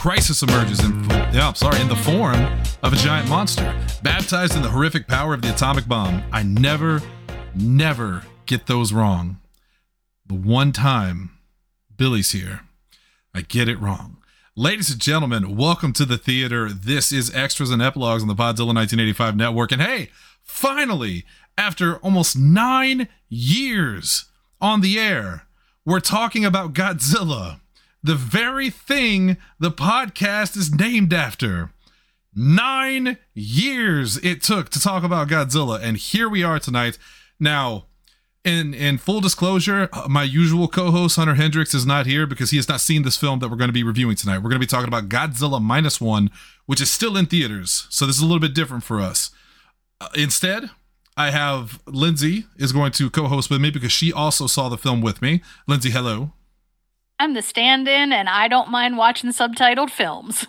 crisis emerges in yeah, sorry, in the form of a giant monster, baptized in the horrific power of the atomic bomb. I never, never get those wrong. The one time Billy's here, I get it wrong. Ladies and gentlemen, welcome to the theater. This is Extras and Epilogues on the Podzilla 1985 network. And hey, finally, after almost nine years on the air, we're talking about Godzilla, the very thing the podcast is named after. Nine years it took to talk about Godzilla, and here we are tonight. Now, in in full disclosure, my usual co-host Hunter Hendricks is not here because he has not seen this film that we're going to be reviewing tonight. We're going to be talking about Godzilla minus one, which is still in theaters, so this is a little bit different for us. Uh, instead, I have Lindsay is going to co-host with me because she also saw the film with me. Lindsay, hello. I'm the stand-in, and I don't mind watching subtitled films.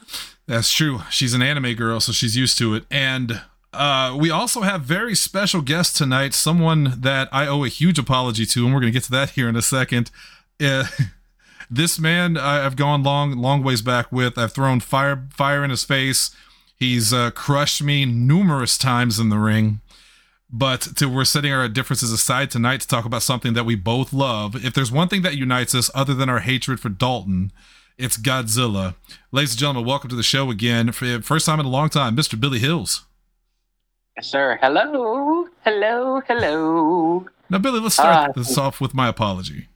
That's true. She's an anime girl, so she's used to it. And uh, we also have very special guest tonight, someone that I owe a huge apology to, and we're going to get to that here in a second. Uh, this man I've gone long, long ways back with. I've thrown fire, fire in his face. He's uh, crushed me numerous times in the ring. But to, we're setting our differences aside tonight to talk about something that we both love. If there's one thing that unites us other than our hatred for Dalton, it's Godzilla. Ladies and gentlemen, welcome to the show again. For first time in a long time, Mr. Billy Hills. Yes, sir. Hello. Hello. Hello. Now, Billy, let's start uh, this off with my apology.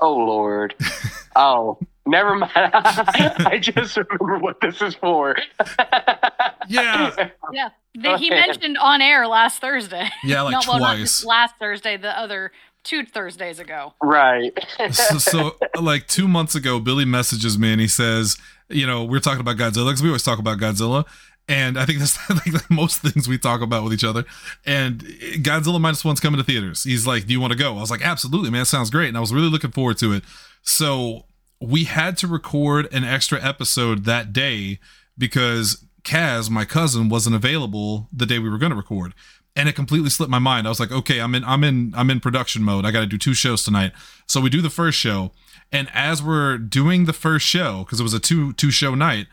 Oh, Lord. oh, never mind. I just remember what this is for. yeah. Yeah. The, he mentioned on air last Thursday. Yeah, like not, twice. Well, last Thursday, the other two Thursdays ago. Right. so, so, like two months ago, Billy messages me and he says, you know, we're talking about Godzilla because we always talk about Godzilla. And I think that's like most things we talk about with each other. And Godzilla minus one's coming to theaters. He's like, "Do you want to go?" I was like, "Absolutely, man. Sounds great." And I was really looking forward to it. So we had to record an extra episode that day because Kaz, my cousin, wasn't available the day we were going to record, and it completely slipped my mind. I was like, "Okay, I'm in, I'm in, I'm in production mode. I got to do two shows tonight." So we do the first show, and as we're doing the first show, because it was a two two show night,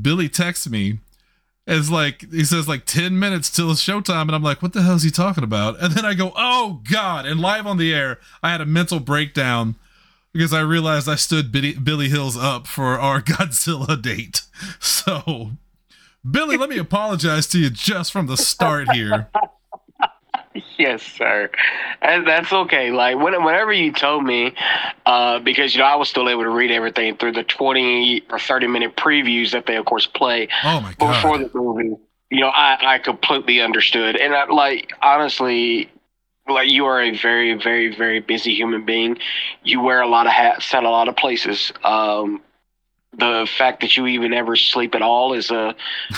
Billy texts me. It's like he says like 10 minutes till showtime. And i'm like what the hell is he talking about? And then i go oh god. And live on the air i had a mental breakdown because i realized i stood billy, billy hills up for our godzilla date so billy let me apologize to you just from the start here yes, sir. And that's okay. Like when, whenever you told me, uh, because you know I was still able to read everything through the twenty or thirty minute previews that they of course play. Oh my god! Before the movie, you know, I I completely understood, and I, like honestly. Like you are a very, very, very busy human being. You wear a lot of hats at a lot of places. Um, the fact that you even ever sleep at all is a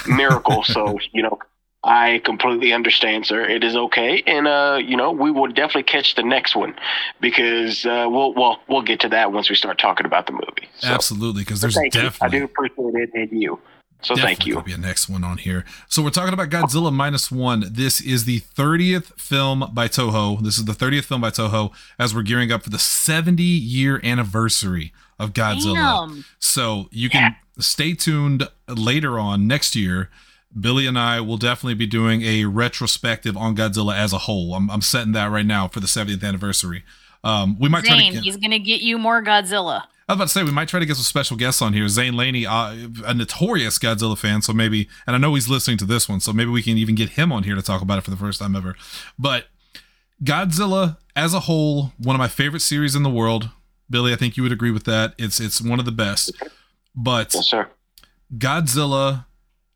miracle. so you know, I completely understand, sir. It is okay, and uh, you know, we will definitely catch the next one because uh, we'll well we'll get to that once we start talking about the movie. So, Absolutely, because there's definitely I do appreciate it and you. So Definitely thank you. There'll be a next one on here. So we're talking about Godzilla minus one. This is the 30th film by Toho. This is the 30th film by Toho as we're gearing up for the 70 year anniversary of Godzilla. Damn. So you can yeah. stay tuned later on next year Billy and I will definitely be doing a retrospective on Godzilla as a whole. I'm, I'm setting that right now for the 70th anniversary. Um, we might Zane, try to. He's going to get you more Godzilla. I was about to say we might try to get some special guests on here. Zane Laney, uh, a notorious Godzilla fan, so maybe, and I know he's listening to this one, so maybe we can even get him on here to talk about it for the first time ever. But Godzilla as a whole, one of my favorite series in the world. Billy, I think you would agree with that. It's it's one of the best. But yes. Godzilla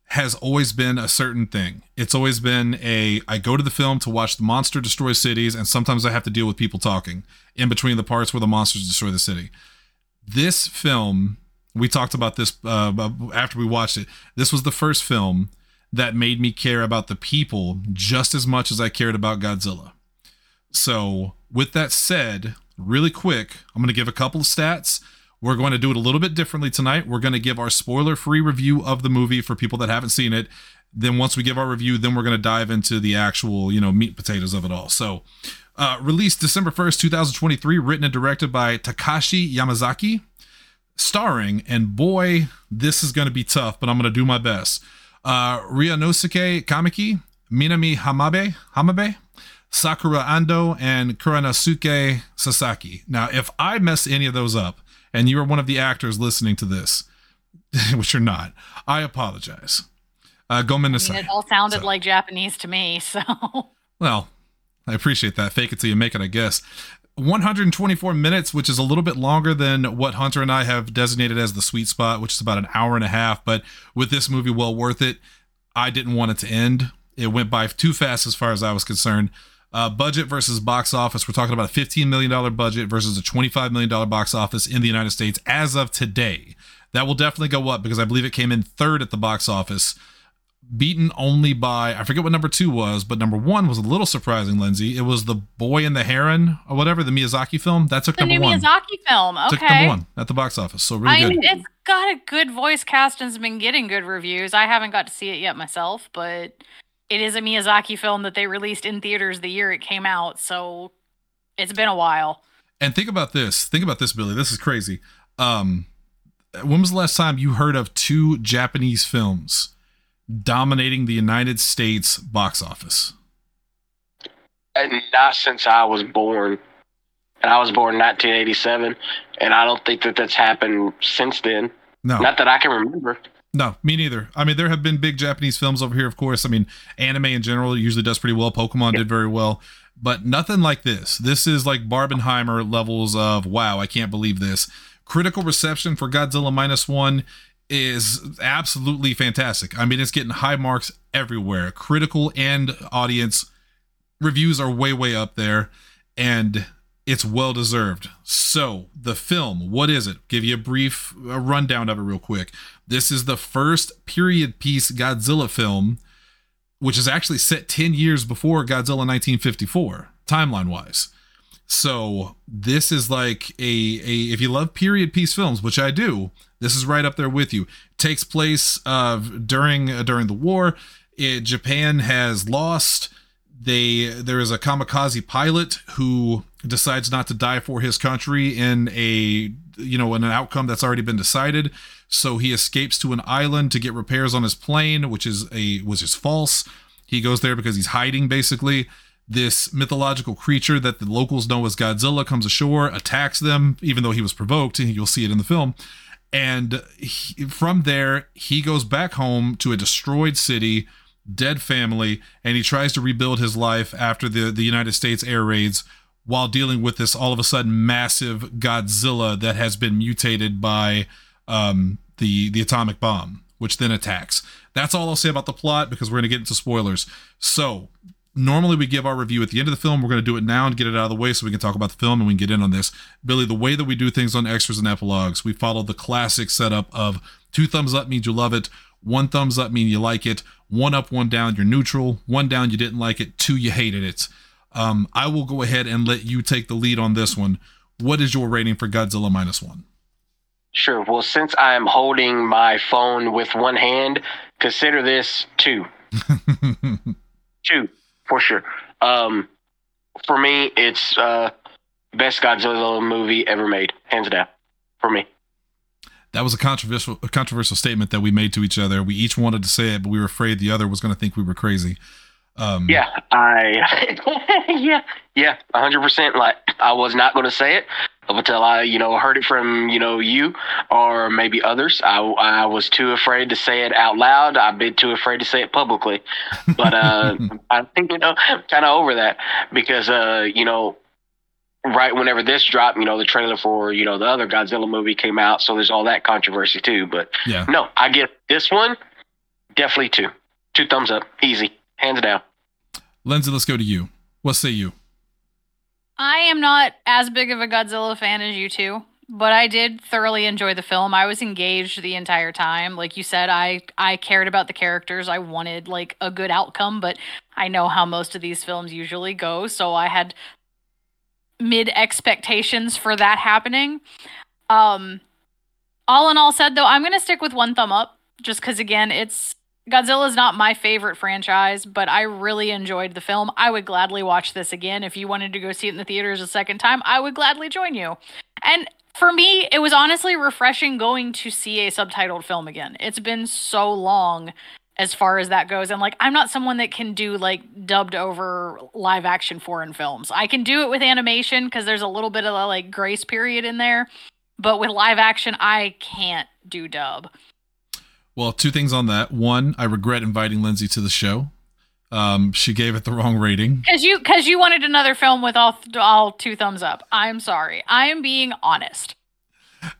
has always been a certain thing. It's always been a I go to the film to watch the monster destroy cities, and sometimes I have to deal with people talking in between the parts where the monsters destroy the city. This film, we talked about this uh, after we watched it. This was the first film that made me care about the people just as much as I cared about Godzilla. So, with that said, really quick, I'm going to give a couple of stats we're going to do it a little bit differently tonight. We're going to give our spoiler free review of the movie for people that haven't seen it. Then once we give our review, then we're going to dive into the actual, you know, meat potatoes of it all. So, uh, released December 1st, 2023, written and directed by Takashi Yamazaki. starring, and boy, this is going to be tough, but I'm going to do my best. Uh, Ryunosuke Kamiki, Minami Hamabe, Hamabe, Sakura Ando, and Kuranosuke Sasaki. Now, if I mess any of those up, and you are one of the actors listening to this, which you're not, I apologize. Uh, go I mean, it all sounded So- like Japanese to me, so Well, I appreciate that. Fake it till you make it, I guess. 124 minutes, which is a little bit longer than what Hunter and I have designated as the sweet spot, which is about an hour and a half. But with this movie, well worth it. I didn't want it to end. It went by too fast as far as I was concerned. Uh, budget versus box office. We're talking about a $15 million budget versus a $25 million box office in the United States as of today. That will definitely go up because I believe it came in third at the box office beaten only by I forget what number two was, but number one was a little surprising, Lindsay. It was the Boy and the Heron or whatever the Miyazaki film that took the number new one. Miyazaki film. okay, Took number one at the box office, so really I good. it's got a good voice cast and's been getting good reviews. I haven't got to see it yet myself, but it is a Miyazaki film that they released in theaters the year it came out, so it's been a while. And think about this. Think about this, Billy. This is crazy. Um, when was the last time you heard of two Japanese films dominating the United States box office? And not since I was born. And I was born in 1987, and I don't think that that's happened since then. No. Not that I can remember. No, me neither. I mean, there have been big Japanese films over here, of course. I mean, anime in general usually does pretty well. Pokemon did very well, but nothing like this. This is like Barbenheimer levels of wow, I can't believe this. Critical reception for Godzilla minus one is absolutely fantastic. I mean, it's getting high marks everywhere. Critical and audience reviews are way, way up there, and it's well deserved. So, the film, what is it? Give you a brief uh rundown of it, real quick. This is the first period piece Godzilla film, which is actually set 10 years before Godzilla 1954, timeline wise. So, this is like a, a if you love period piece films, which I do, this is right up there with you. takes place uh, during uh, during the war. It, Japan has lost. They there is a kamikaze pilot who decides not to die for his country in a you know in an outcome that's already been decided. So he escapes to an island to get repairs on his plane which is a was just false. He goes there because he's hiding basically. This mythological creature that the locals know as Godzilla comes ashore attacks them even though he was provoked and you'll see it in the film and he, from there he goes back home to a destroyed city dead family and he tries to rebuild his life after the the United States air raids while dealing with this all of a sudden massive Godzilla that has been mutated by um the the atomic bomb which then attacks. That's all I'll say about the plot because we're going to get into spoilers. So, normally we give our review at the end of the film. We're going to do it now and get it out of the way so we can talk about the film and we can get in on this. Billy, the way that we do things on extras and epilogues, we follow the classic setup of two thumbs up means you love it, one thumbs up means you like it, one up, one down, you're neutral, one down, you didn't like it, two, you hated it. Um, I will go ahead and let you take the lead on this one. What is your rating for Godzilla minus one? Sure. Well, since I'm holding my phone with one hand, consider this two. Two, for sure. Um, for me, it's uh, best Godzilla movie ever made, hands down. For me. that was a controversial a controversial statement that we made to each other. We each wanted to say it, but we were afraid the other was going to think we were crazy. Um, Yeah, I. yeah, yeah, hundred percent. Like I was not going to say it up until I, you know, heard it from you know you or maybe others. I I was too afraid to say it out loud. I've been too afraid to say it publicly. But uh, I think you know, kind of over that because uh, you know, right whenever this dropped, you know, the trailer for you know the other Godzilla movie came out, so there's all that controversy too. But yeah. no, I get this one definitely two, two thumbs up, easy, hands down. Lindsay, let's go to you. What say you? I am not as big of a Godzilla fan as you two, but I did thoroughly enjoy the film. I was engaged the entire time. Like you said, I I cared about the characters. I wanted like a good outcome, but I know how most of these films usually go, so I had mid expectations for that happening. Um all in all said though, I'm going to stick with one thumb up just cuz again, it's Godzilla is not my favorite franchise, but I really enjoyed the film. I would gladly watch this again. If you wanted to go see it in the theaters a second time, I would gladly join you. And for me, it was honestly refreshing going to see a subtitled film again. It's been so long as far as that goes. And like, I'm not someone that can do like dubbed over live action foreign films. I can do it with animation because there's a little bit of a like grace period in there. But with live action, I can't do dub. Well, two things on that. One, I regret inviting Lindsay to the show. Um, she gave it the wrong rating because you because you wanted another film with all all two thumbs up. I'm sorry. I am being honest.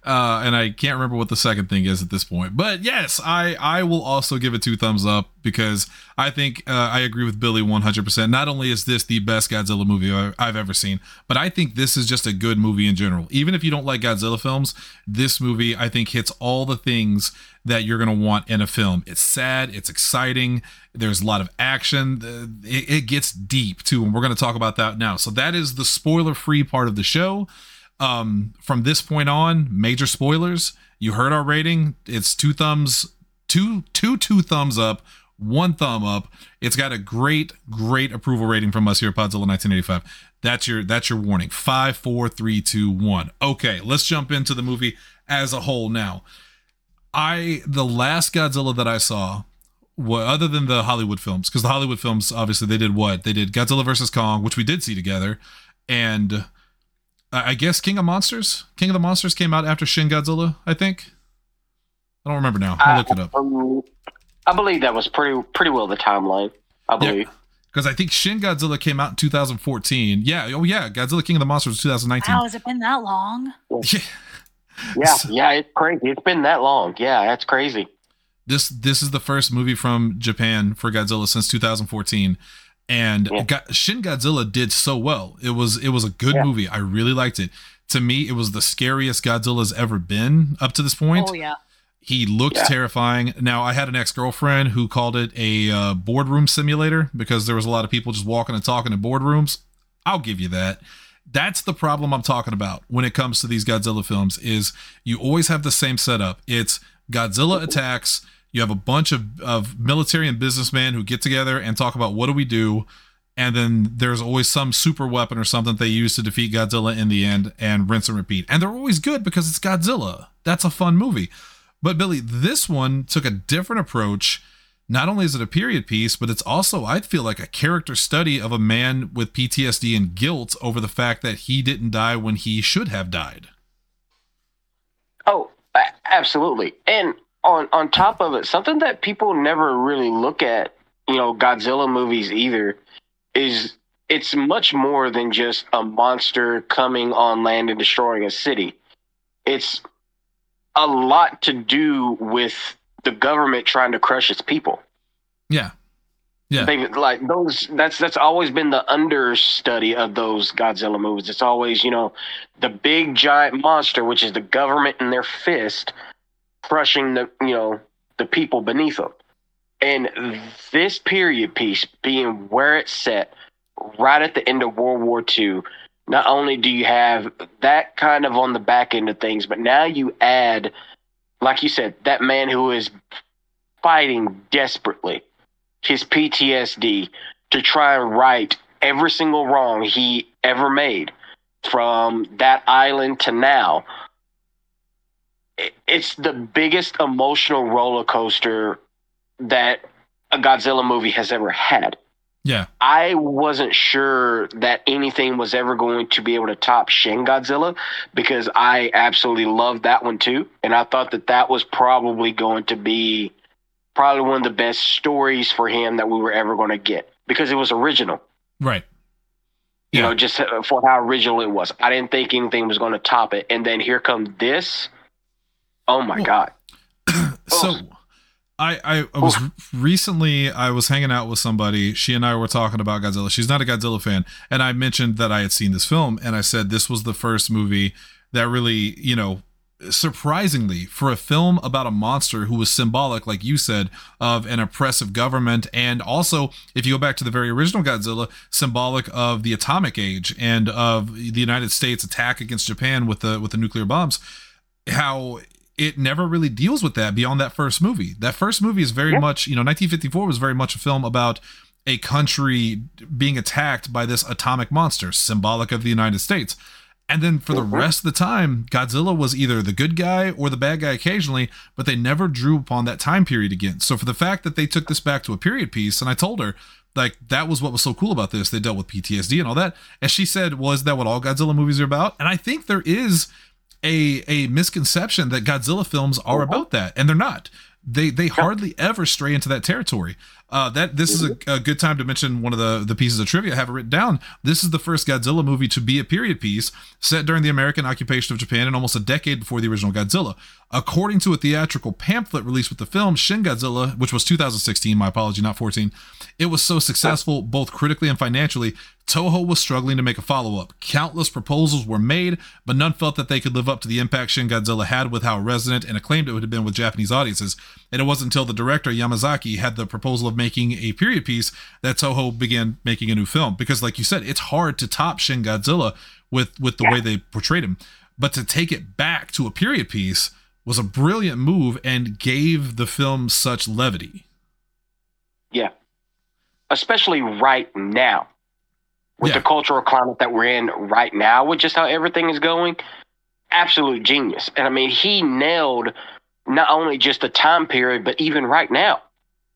Uh, and I can't remember what the second thing is at this point. But yes, I I will also give it two thumbs up because I think uh, I agree with Billy 100%. Not only is this the best Godzilla movie I've ever seen, but I think this is just a good movie in general. Even if you don't like Godzilla films, this movie I think hits all the things that you're going to want in a film. It's sad, it's exciting, there's a lot of action, it, it gets deep too, and we're going to talk about that now. So that is the spoiler-free part of the show. Um, from this point on, major spoilers. You heard our rating. It's two thumbs, two two two thumbs up, one thumb up. It's got a great great approval rating from us here at Podzilla 1985. That's your that's your warning. Five, four, three, two, one. Okay, let's jump into the movie as a whole now. I the last Godzilla that I saw what other than the Hollywood films, because the Hollywood films obviously they did what? They did Godzilla versus Kong, which we did see together, and I guess King of Monsters, King of the Monsters came out after Shin Godzilla. I think. I don't remember now. I looked it up. Um, I believe that was pretty pretty well the timeline. I believe. Because I think Shin Godzilla came out in 2014. Yeah. Oh yeah. Godzilla King of the Monsters 2019. Wow, has it been that long? Yeah. Yeah. Yeah. It's crazy. It's been that long. Yeah. That's crazy. This this is the first movie from Japan for Godzilla since 2014 and yeah. Shin Godzilla did so well. It was it was a good yeah. movie. I really liked it. To me, it was the scariest Godzilla's ever been up to this point. Oh yeah. He looked yeah. terrifying. Now, I had an ex girlfriend who called it a uh, boardroom simulator because there was a lot of people just walking and talking in boardrooms. I'll give you that. That's the problem I'm talking about when it comes to these Godzilla films. Is you always have the same setup. It's Godzilla attacks you have a bunch of, of military and businessmen who get together and talk about what do we do and then there's always some super weapon or something they use to defeat Godzilla in the end and rinse and repeat. And they're always good because it's Godzilla. That's a fun movie. But Billy, this one took a different approach. Not only is it a period piece, but it's also, I feel like, a character study of a man with PTSD and guilt over the fact that he didn't die when he should have died. Oh, absolutely. And on on top of it, something that people never really look at, you know, Godzilla movies either, is it's much more than just a monster coming on land and destroying a city. It's a lot to do with the government trying to crush its people. Yeah. Yeah. They, like those that's that's always been the understudy of those Godzilla movies. It's always, you know, the big giant monster, which is the government in their fist, crushing the you know the people beneath them. And this period piece being where it's set, right at the end of World War II, not only do you have that kind of on the back end of things, but now you add, like you said, that man who is fighting desperately, his PTSD to try and right every single wrong he ever made from that island to now it's the biggest emotional roller coaster that a Godzilla movie has ever had. Yeah. I wasn't sure that anything was ever going to be able to top Shin Godzilla because I absolutely loved that one too. And I thought that that was probably going to be probably one of the best stories for him that we were ever going to get because it was original. Right. You know, just uh, for how original it was. I didn't think anything was going to top it. And then here comes this Oh my well, god. so I, I, I was recently I was hanging out with somebody. She and I were talking about Godzilla. She's not a Godzilla fan, and I mentioned that I had seen this film, and I said this was the first movie that really, you know, surprisingly for a film about a monster who was symbolic like you said of an oppressive government and also if you go back to the very original Godzilla symbolic of the atomic age and of the United States attack against Japan with the with the nuclear bombs how it never really deals with that beyond that first movie. That first movie is very yeah. much, you know, 1954 was very much a film about a country being attacked by this atomic monster, symbolic of the United States. And then for the Mhm. rest of the time, Godzilla was either the good guy or the bad guy occasionally, but they never drew upon that time period again. So for the fact that they took this back to a period piece, and I told her, like, that was what was so cool about this. They dealt with PTSD and all that. And she said, Well, is that what all Godzilla movies are about? And I think there is a a misconception that Godzilla films are about that, and they're not. They they hardly ever stray into that territory. Uh, that this is a, a good time to mention one of the the pieces of trivia I have it written down. This is the first Godzilla movie to be a period piece set during the American occupation of Japan and almost a decade before the original Godzilla. According to a theatrical pamphlet released with the film Shin Godzilla, which was 2016, my apology, not 14, it was so successful both critically and financially. Toho was struggling to make a follow up. Countless proposals were made, but none felt that they could live up to the impact Shin Godzilla had with how resonant and acclaimed it would have been with Japanese audiences. And it wasn't until the director Yamazaki had the proposal of making a period piece that Toho began making a new film. Because, like you said, it's hard to top Shin Godzilla with with the way they portrayed him. But to take it back to a period piece was a brilliant move and gave the film such levity. Yeah. Especially right now. With Yeah. the cultural climate that we're in right now, with just how everything is going, absolute genius. And I mean, he nailed not only just the time period, but even right now,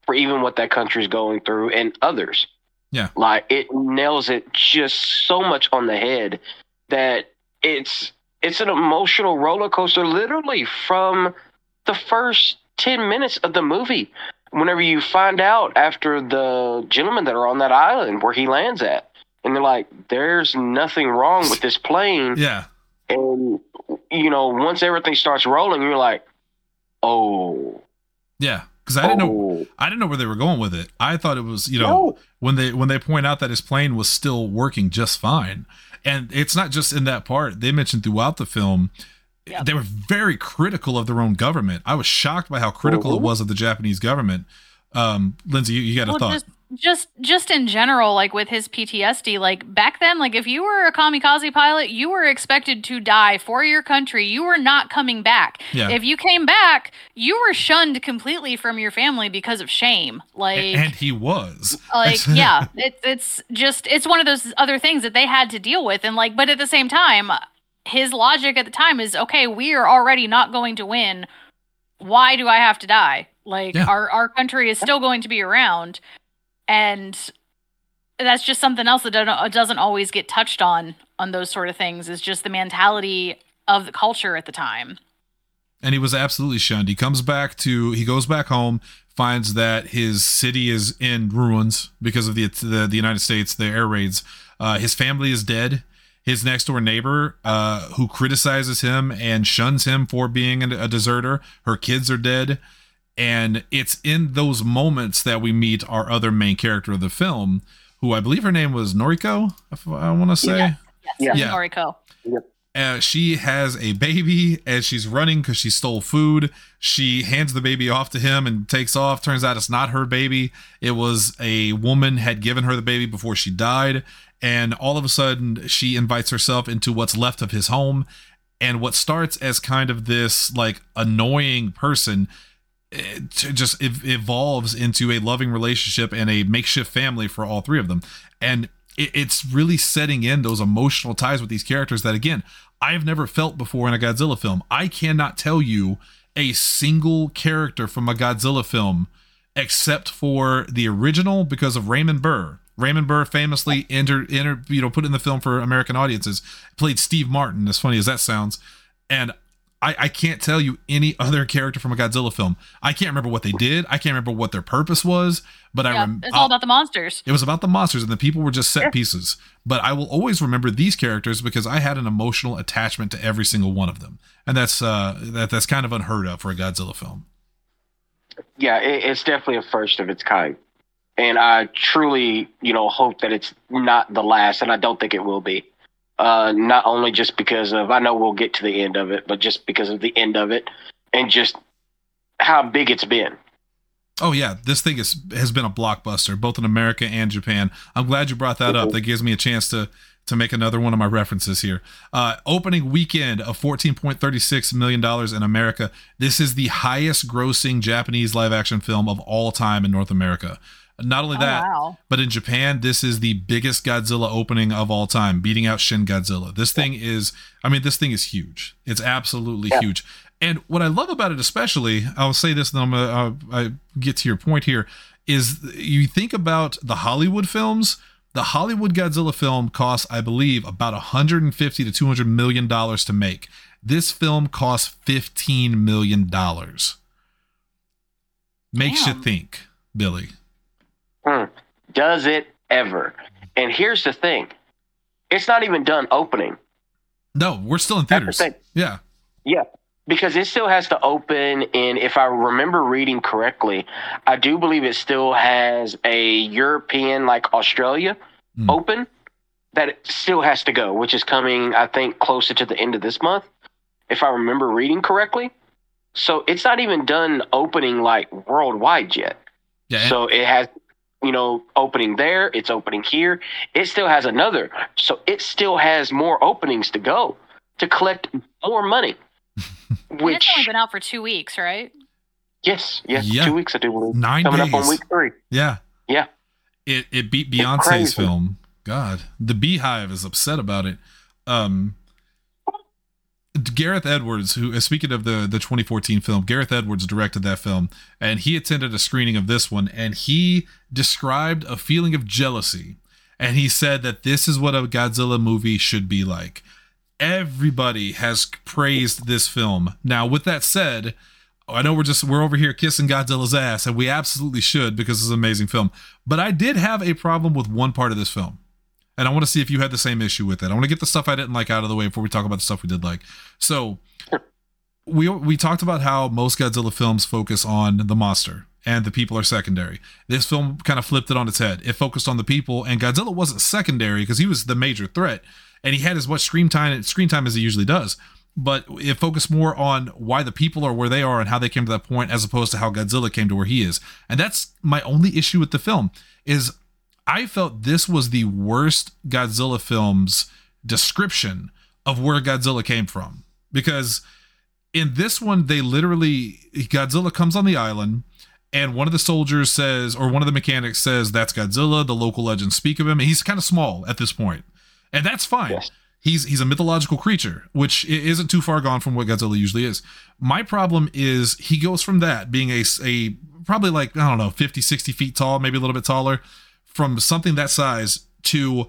for even what that country's going through and others. Yeah. Like it nails it just so much on the head that it's it's an emotional roller coaster literally from the first 10 minutes of the movie whenever you find out after the gentlemen that are on that island where he lands at and they're like there's nothing wrong with this plane Yeah. and you know once everything starts rolling you're like oh Yeah. Because I didn't know oh, I didn't know where they were going with it. I thought it was, you know, no. when they when they point out that his plane was still working just fine. And it's not just in that part. They mentioned throughout the film Yeah. they were very critical of their own government. I was shocked by how critical it Mhm. was of the Japanese government. Um, Lindsay, you, you got a Well, thought? just just just in general, like with his PTSD, like back then, like if you were a kamikaze pilot, you were expected to die for your country. You were not coming back. Yeah. If you came back, you were shunned completely from your family because of shame. Like and he was. like yeah it's it's just it's one of those other things that they had to deal with and like but at the same time his logic at the time is okay we are already not going to win why do i have to die like Yeah. our our country is still going to be around and that's just something else that don't, doesn't always get touched on on those sort of things is just the mentality of the culture at the time and he was absolutely shunned. He comes back to he goes back home, finds that his city is in ruins because of the the, the United States, the air raids. Uh, his family is dead. His next door neighbor, uh, who criticizes him and shuns him for being a deserter, her kids are dead. And it's in those moments that we meet our other main character of the film, who I believe her name was Noriko, if I want to say. Yes. Yeah. Yeah. Noriko. Uh, she has a baby as she's running because she stole food. She hands the baby off to him and takes off. Turns out it's not her baby. It was a woman had given her the baby before she died. And all of a sudden, she invites herself into what's left of his home. And what starts as kind of this like annoying person it just ev- evolves into a loving relationship and a makeshift family for all three of them. And it, it's really setting in those emotional ties with these characters that, again, I've never felt before in a Godzilla film. I cannot tell you a single character from a Godzilla film except for the original because of Raymond Burr. Raymond Burr famously entered, entered, you know, put in the film for American audiences, played Steve Martin, as funny as that sounds. And I, I can't tell you any other character from a Godzilla film. I can't remember what they did. I can't remember what their purpose was, but I remember rem- it's all about the monsters. it was about the monsters and the people were just set Sure. pieces. But I will always remember these characters because I had an emotional attachment to every single one of them, and that's uh that that's kind of unheard of for a Godzilla film. yeah, it, it's definitely a first of its kind. And I truly, you know, hope that it's not the last, and I don't think it will be. Uh, not only just because of, I know we'll get to the end of it, but just because of the end of it and just how big it's been. Oh yeah, this thing is has been a blockbuster both in America and Japan. I'm glad you brought that up. That gives me a chance to to make another one of my references here. Uh, opening weekend of 14.36 million dollars in America. This is the highest grossing Japanese live action film of all time in North America. Not only Oh, that, wow. but in Japan, this is the biggest Godzilla opening of all time, beating out Shin Godzilla. This thing is, I mean, this thing is huge. It's absolutely Yeah. huge. And what I love about it, especially, I'll say this, and I'm gonna uh, I get to your point here, is you think about the Hollywood films. The Hollywood Godzilla film costs, I believe, about 150 to 200 million dollars to make. This film costs 15 million dollars. Makes Damn. you think, Billy. Hmm. Does it ever? And here's the thing it's not even done opening. No, we're still in That's the theaters. Yeah. Yeah, because it still has to open and if I remember reading correctly, I do believe it still has a European, like Australia, Hmm. open that it still has to go, which is coming, I think, closer to the end of this month, if I remember reading correctly. So it's not even done opening like worldwide yet. Yeah. So it has, you know, opening there, it's opening here. It still has another. So it still has more openings to go to collect more money. And Which, it's only been out for two weeks, right? yes, yes, Yeah. two weeks, I do believe. Nine Coming days. up on week three. Yeah. Yeah. It it beat Beyonce's film. God, the BeyHive is upset about it. Um, Gareth Edwards, who uh, speaking of the the 2014 film, Gareth Edwards directed that film, and he attended a screening of this one, and he described a feeling of jealousy, and he said that this is what a Godzilla movie should be like. Everybody has praised this film. Now, with that said, I know we're just we're over here kissing Godzilla's ass, and we absolutely should because it's an amazing film. But I did have a problem with one part of this film. And I want to see if you had the same issue with it. I want to get the stuff I didn't like out of the way before we talk about the stuff we did like. So we we talked about how most Godzilla films focus on the monster and the people are secondary. This film kind of flipped it on its head. It focused on the people, and Godzilla wasn't secondary because he was the major threat, and he had as much screen time screen time as he usually does. But it focused more on why the people are where they are and how they came to that point, as opposed to how Godzilla came to where he is. And that's my only issue with the film is I felt this was the worst Godzilla film's description of where Godzilla came from. Because in this one they literally Godzilla comes on the island and one of the soldiers says or one of the mechanics says that's Godzilla. The local legends speak of him. He's kind of small at this point. And that's fine. Yes. he's he's a mythological creature which isn't too far gone from what Godzilla usually is. My problem is he goes from that being a a probably like I don't know 50 60 feet tall maybe a little bit taller from something that size to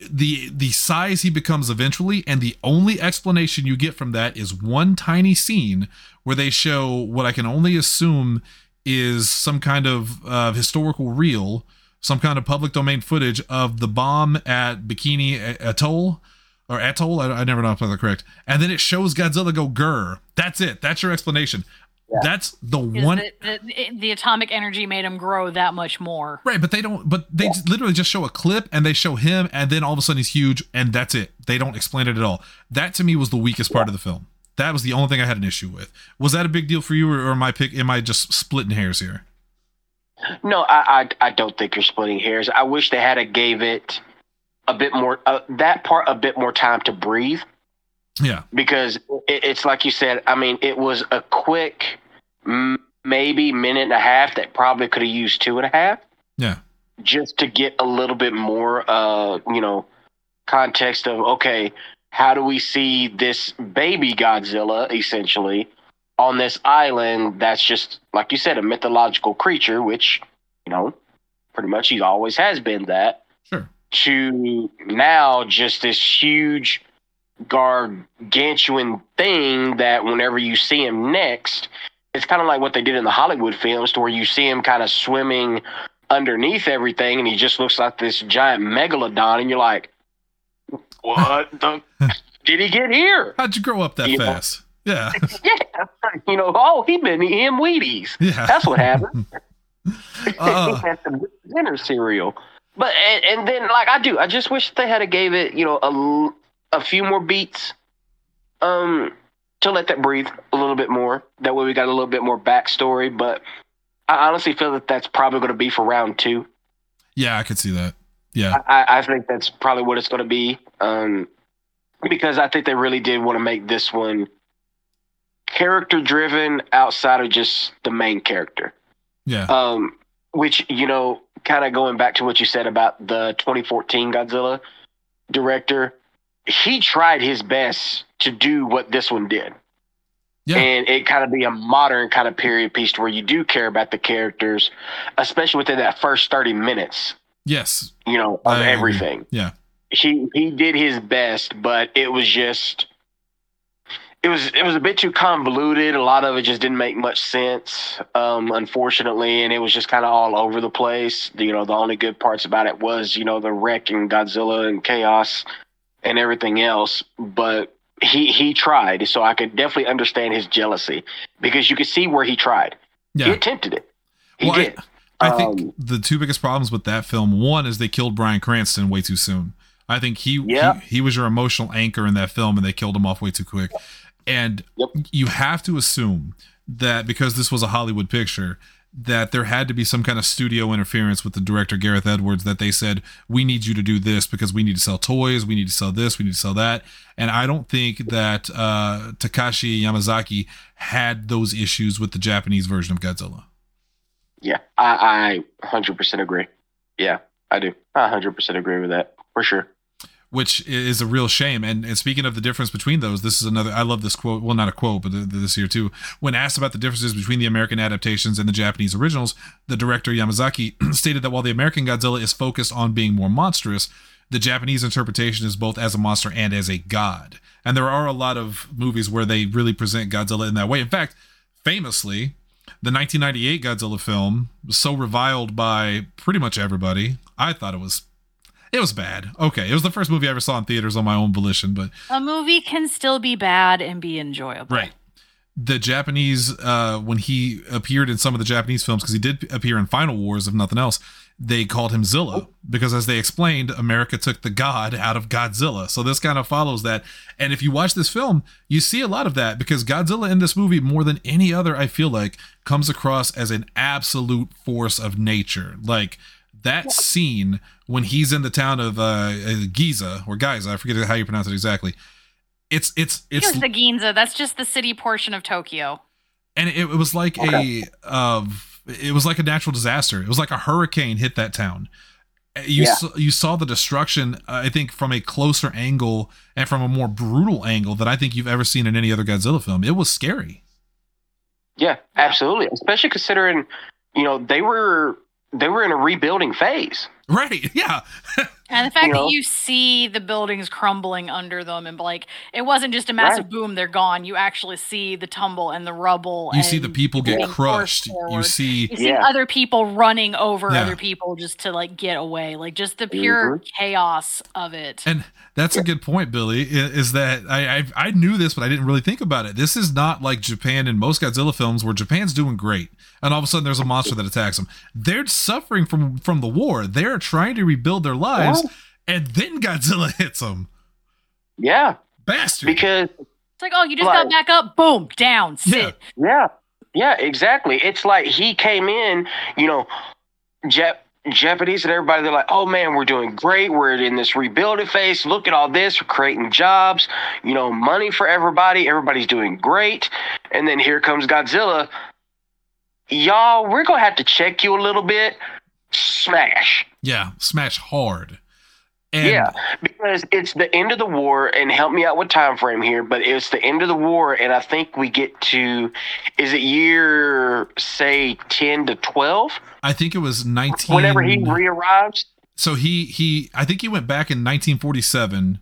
the the size he becomes eventually and the only explanation you get from that is one tiny scene where they show what i can only assume is some kind of uh, historical reel some kind of public domain footage of the bomb at bikini atoll or atoll? I, I never know if i'm correct. And then it shows godzilla go grr that's it. That's your explanation Yeah. that's the one the, the, the atomic energy made him grow that much more. Right, but they don't. But they just literally just show a clip and they show him, and then all of a sudden he's huge, and that's it. They don't explain it at all. That to me was the weakest part of the film. That was the only thing I had an issue with. Was that a big deal for you, or, or am I pick? Am I just splitting hairs here? No, I, I I don't think you're splitting hairs. I wish they had a gave it a bit more uh, that part a bit more time to breathe Yeah, because it, it's like you said. I mean, it was a quick m- maybe minute and a half that probably could have used two and a half yeah, just to get a little bit more uh you know context of okay how do we see this baby godzilla essentially on this island that's just like you said a mythological creature which you know pretty much he always has been that sure. to now just this huge gargantuan thing that whenever you see him next, it's kind of like what they did in the Hollywood films, to where you see him kind of swimming underneath everything, and he just looks like this giant megalodon, and you're like, "What the? did he get here?" How'd you grow up that You know- fast? Yeah, Yeah, you know, oh, he been eating Wheaties. yeah. That's what happened. Uh, That's the dinner cereal. But and, and then like I do, I just wish they had a gave it you know a, l- a few more beats, um, to let that breathe a little bit more. That way we got a little bit more backstory. But I honestly feel that that's probably going to be for round two. yeah, I could see that. Yeah, I, I think that's probably what it's going to be. Um, because I think they really did want to make this one character driven outside of just the main character. yeah, Um, which you know, kind of going back to what you said about the 2014 Godzilla director, he tried his best to do what this one did. Yeah. And it kind of be a modern kind of period piece to where you do care about the characters, especially within that first 30 minutes, Yes. you know, of agree. everything. Yeah. He he did his best, but it was just it was it was a bit too convoluted. A lot of it just didn't make much sense, um, unfortunately, and it was just kind of all over the place. You know, the only good parts about it was you know the wreck and Godzilla and chaos and everything else. But he he tried, so I could definitely understand his jealousy because you could see where he tried. He attempted it. He Well, I- I think Um, the two biggest problems with that film, one is they killed Bryan Cranston way too soon. I think he, Yeah. he he was your emotional anchor in that film, and they killed him off way too quick. And Yep. you have to assume that because this was a Hollywood picture, that there had to be some kind of studio interference with the director Gareth Edwards. That they said we need you to do this because we need to sell toys, we need to sell this, we need to sell that. And I don't think that uh, Takashi Yamazaki had those issues with the Japanese version of Godzilla. Yeah, I, I 100% agree. Yeah, I do. I 100% agree with that for sure. Which is a real shame. And, and speaking of the difference between those, this is another. I love this quote. Well, not a quote, but th- this here too. When asked about the differences between the American adaptations and the Japanese originals, the director Yamazaki stated that while the American Godzilla is focused on being more monstrous, the Japanese interpretation is both as a monster and as a god. And there are a lot of movies where they really present Godzilla in that way. In fact, famously, the 1998 Godzilla film was so reviled by pretty much everybody. I thought it was it was bad. Okay, it was the first movie I ever saw in theaters on my own volition, but A movie can still be bad and be enjoyable. right. The Japanese, uh, when he appeared in some of the Japanese films, because he did appear in Final Wars, if nothing else, they called him Zilla because, as they explained, America took the god out of Godzilla. So this kind of follows that. And if you watch this film, you see a lot of that because Godzilla in this movie, more than any other, I feel like, comes across as an absolute force of nature. Like that scene when he's in the town of uh, Giza or Giza, I forget how you pronounce it exactly. It's it's it's Here's the Ginza. That's just the city portion of Tokyo. and it, it was like Okay. a of it was like a natural disaster. It was like a hurricane hit that town. Uh, You Yeah. saw, you saw the destruction. Uh, I think from a closer angle and from a more brutal angle than I think you've ever seen in any other Godzilla film. It was scary. Yeah, absolutely. Especially considering, you know, they were they were in a rebuilding phase. Right? Yeah. And the fact You know? that you see the buildings crumbling under them and like it wasn't just a massive Right. boom, they're gone. You actually see the tumble and the rubble. You see the people get crushed. You see You see Yeah. other people running over Yeah. other people just to like get away. Like just the pure mm-hmm. chaos of it. And that's a good point, Billy. Is that I, I I knew this, but I didn't really think about it. This is not like Japan in most Godzilla films, where Japan's doing great, and all of a sudden there's a monster that attacks them. They're suffering from from the war. They're trying to rebuild their lives, and then Godzilla hits them. Yeah, Bastard. because It's like, oh, you just Right. got back up, boom, down, sit. yeah, yeah, exactly. It's like he came in, you know, Jap- Japanese and everybody. They're like, "Oh man, we're doing great. We're in this rebuilding phase. Look at all this. We're creating jobs. You know, money for everybody. Everybody's doing great." And then here comes Godzilla. Y'all, we're gonna have to check you a little bit. Smash. yeah, smash hard. And yeah, because it's the end of the war, and help me out with time frame here, but it's the end of the war, and I think we get to, is it year say ten to twelve? I think it was 19. Whenever he re-arrives, so he he I think he went back in 1947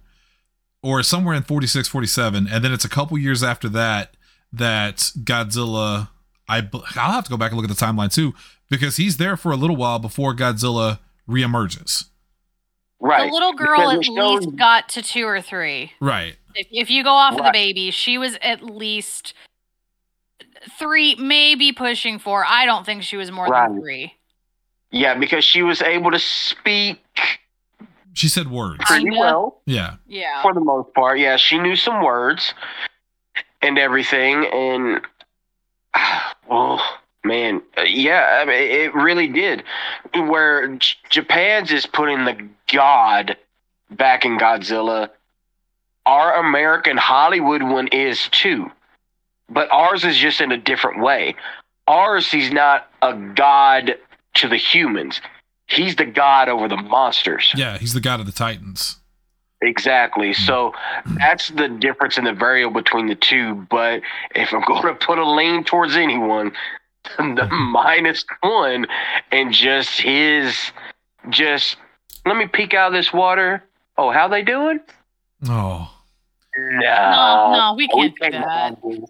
or somewhere in 46 47 and then it's a couple years after that that Godzilla I I'll have to go back and look at the timeline too because he's there for a little while before Godzilla reemerges. Right? The little girl Because at it shows- least got to two or three. Right. If, if you go off of the baby, she was at least three, maybe pushing four. I don't think she was more Right. than three. Yeah, because she was able to speak She said words. pretty well Yeah. Yeah. for the most part. Yeah, she knew some words and everything, and oh man, uh, yeah, I mean, it really did. Where J- Japan's is putting the god back in Godzilla, our American Hollywood one is too, but ours is just in a different way. Ours, he's not a god to the humans. He's the god over the monsters. Yeah, he's the god of the Titans. Exactly. So that's the difference in the variable between the two. But if I'm going to put a lean towards anyone, the minus one and just his, just let me peek out of this water. Oh, how they doing? Oh, No, No, no, we oh, can't do that.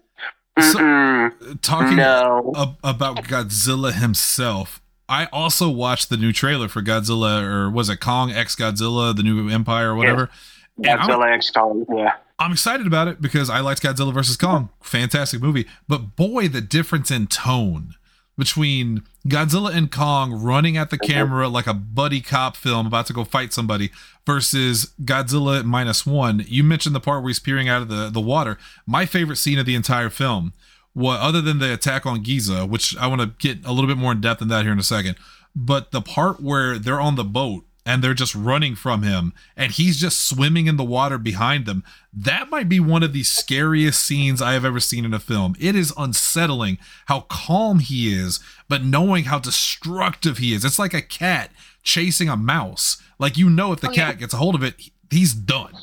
So- talking No. ab- about Godzilla himself. I also watched the new trailer for Godzilla, or was it Kong X Godzilla, the new Empire, or whatever. And I'm- Godzilla X Kong. Yeah. I'm excited about it because I liked Godzilla versus Kong. Fantastic movie. But boy, the difference in tone between Godzilla and Kong running at the camera like a buddy cop film about to go fight somebody versus Godzilla minus one. You mentioned the part where he's peering out of the, the water. My favorite scene of the entire film, what other than the attack on Ginza, which I want to get a little bit more in depth in that here in a second, but the part where they're on the boat and they're just running from him and he's just swimming in the water behind them that might be one of the scariest scenes i have ever seen in a film. It is unsettling how calm he is but knowing how destructive he is. It's like a cat chasing a mouse. Like you know if the Oh, yeah. cat gets a hold of it he's done.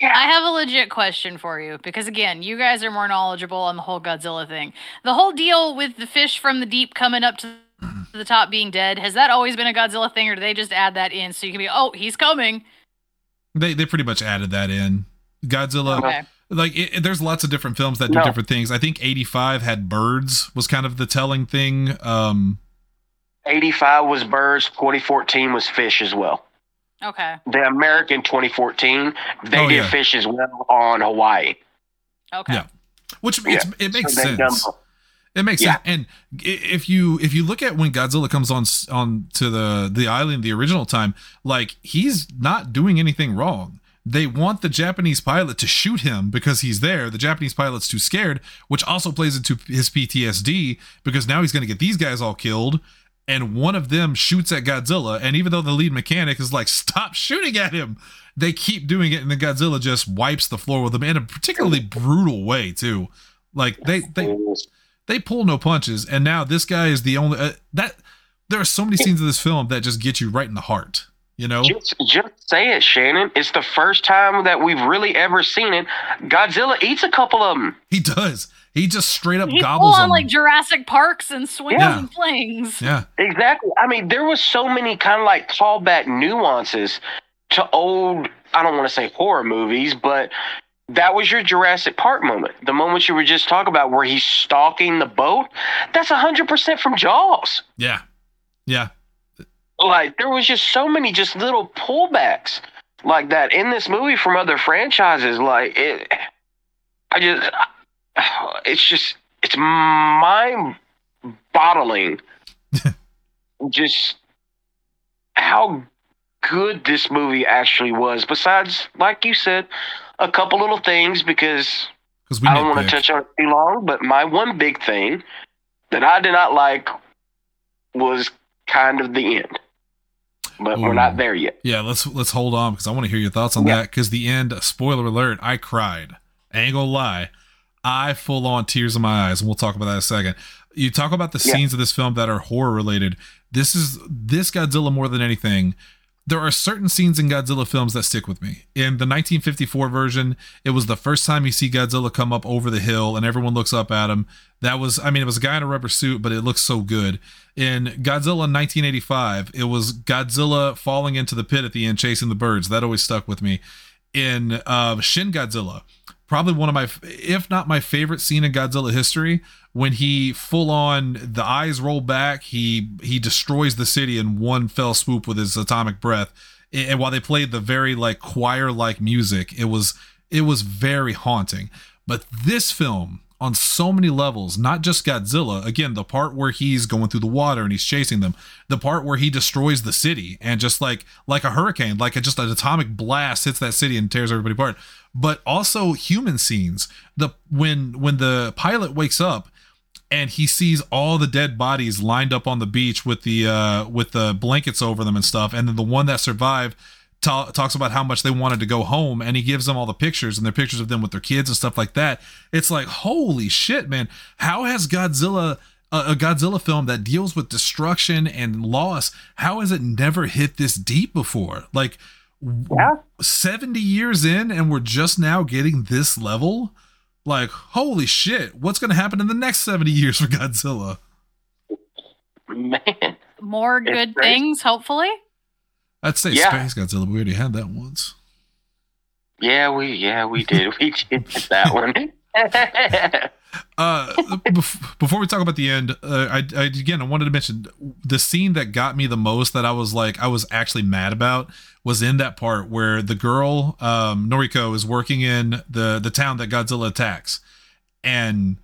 I have a legit question for you because again, you guys are more knowledgeable on the whole Godzilla thing. The whole deal with the fish from the deep coming up to the top being dead, has that always been a Godzilla thing or do they just add that in so you can be, "Oh, he's coming." they they pretty much added that in godzilla Okay. like it, it- there's lots of different films that do No. different things i think 85 had birds was kind of the telling thing um 85 was birds. 2014 was fish as well. Okay. The American 2014, they Oh, did yeah. fish as well on Hawaii. Okay. Yeah. which it's, it makes So they've done sense both. It makes Yeah. sense. And if you if you look at when Godzilla comes on on to the the island the original time, like he's not doing anything wrong. They want the Japanese pilot to shoot him because he's there. The Japanese pilot's too scared, which also plays into his PTSD because now he's going to get these guys all killed. And one of them shoots at Godzilla, and even though the lead mechanic is like, "Stop shooting at him," they keep doing it, and then Godzilla just wipes the floor with them in a particularly brutal way too. Like they they they pull no punches and now this guy is the only uh, that there are so many scenes of this film that just get you right in the heart you know Just, just say it, Shannon. It's the first time that we've really ever seen it. Godzilla eats a couple of them. he does he just straight up He gobbles on them like Jurassic Parks and swings Yeah. and flings. yeah Exactly. I mean, there was so many kind of like callback nuances to old. I don't want to say horror movies, but that was your Jurassic Park moment. The moment you were just talking about where he's stalking the boat. That's hundred percent from Jaws. yeah yeah Like there was just so many just little pullbacks like that in this movie from other franchises. Like it, I just, it's just, it's mind bottling. just how good this movie actually was. Besides, like you said, a couple little things because I don't want to touch on it too long, but my one big thing that I did not like was kind of the end. But we're not there yet. yeah let's let's hold on because i want to hear your thoughts on Yeah. that because the end spoiler alert i cried I ain't gonna lie i full on tears in my eyes and we'll talk about that in a second you talk about the Yeah. scenes of this film that are horror related this is this godzilla more than anything there are certain scenes in Godzilla films that stick with me. In the 1954 version, it was the first time you see Godzilla come up over the hill and everyone looks up at him. That was, I mean, it was a guy in a rubber suit, but it looks so good. In Godzilla 1985, it was Godzilla falling into the pit at the end, chasing the birds. That always stuck with me. In uh, Shin Godzilla, probably one of my, if not my favorite scene in Godzilla history, when he full on the eyes roll back, he he destroys the city in one fell swoop with his atomic breath. And while they played the very like choir like music, it was it was very haunting. But this film on so many levels, not just Godzilla, again, the part where he's going through the water and he's chasing them, the part where he destroys the city and just like like a hurricane, like a, just an atomic blast hits that city and tears everybody apart. But also human scenes. The when when the pilot wakes up and he sees all the dead bodies lined up on the beach with the uh with the blankets over them and stuff and then the one that survived ta- talks about how much they wanted to go home and he gives them all the pictures and their pictures of them with their kids and stuff like that it's like holy shit man how has godzilla a, a Godzilla film that deals with destruction and loss. How has it never hit this deep before? Like, Yeah. 70 years in and we're just now getting this level like holy shit what's going to happen in the next 70 years for godzilla Man. More good crazy. things, hopefully. i'd say Yeah. space godzilla but we already had that once Yeah, we yeah we did. We did that one. uh bef- before we talk about the end uh, I, I again i wanted to mention the scene that got me the most that i was like i was actually mad about was in that part where the girl um noriko is working in the the town that godzilla attacks. And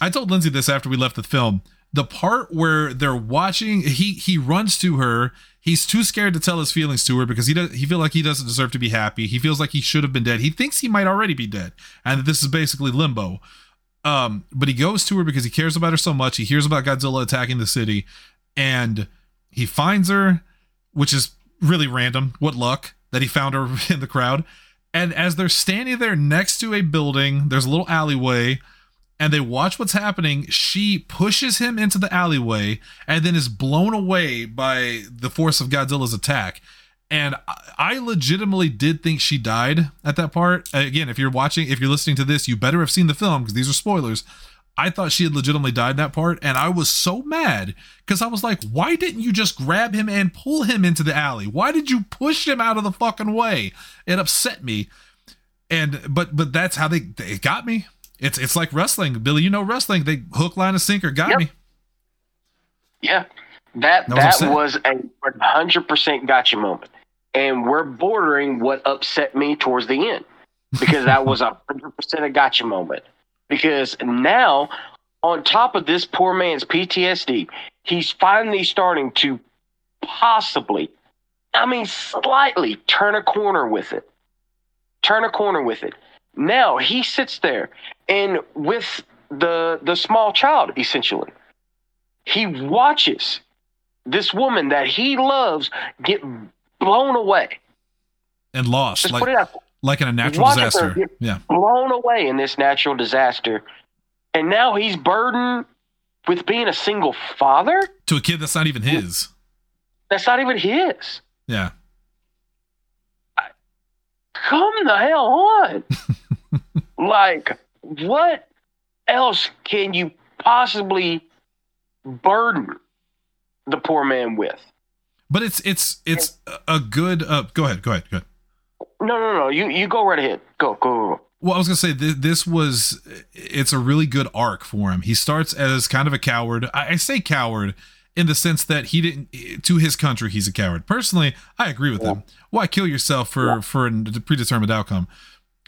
i told lindsay this after we left the film the part where they're watching he he runs to her he's too scared to tell his feelings to her because he does he feel like he doesn't deserve to be happy he feels like he should have been dead he thinks he might already be dead and this is basically limbo um, but he goes to her because he cares about her so much. He hears about Godzilla attacking the city, and he finds her, which is really random. What luck that he found her in the crowd. And as they're standing there next to a building, there's a little alleyway, and they watch what's happening. She pushes him into the alleyway and then is blown away by the force of Godzilla's attack. And I- legitimately did think she died at that part. Again, if you're watching, if you're listening to this, you better have seen the film because these are spoilers. I thought she had legitimately died that part, and I was so mad because I was like, why didn't you just grab him and pull him into the alley? Why did you push him out of the fucking way? It upset me. And but but that's how they they got me. It's it's like wrestling, Billy. You know wrestling. They hook, line, and sinker got Yep. me. yeah, that That was that was a one hundred percent gotcha moment, and we're bordering what upset me towards the end because that was a hundred percent a gotcha moment. Because now, on top of this poor man's PTSD, he's finally starting to possibly, I mean, slightly turn a corner with it. Turn a corner with it. Now he sits there and with the the small child essentially, he watches this woman that he loves get blown away. And lost Just like put it out. like in a natural disaster. Yeah. blown away in this natural disaster. And now he's burdened with being a single father? To a kid that's not even his. That's not even his. Yeah. Come the hell on. like, what else can you possibly burden the poor man with? But it's it's it's a- good uh go ahead, go ahead, go ahead. No, no, no. You you go right ahead. Go, go, go. Well, I was gonna say th- this was it's a really good arc for him. He starts as kind of a coward. I, I say coward in the sense that he didn't to his country. He's a coward. Personally, I agree with him. Why kill yourself for Yeah. for a predetermined outcome?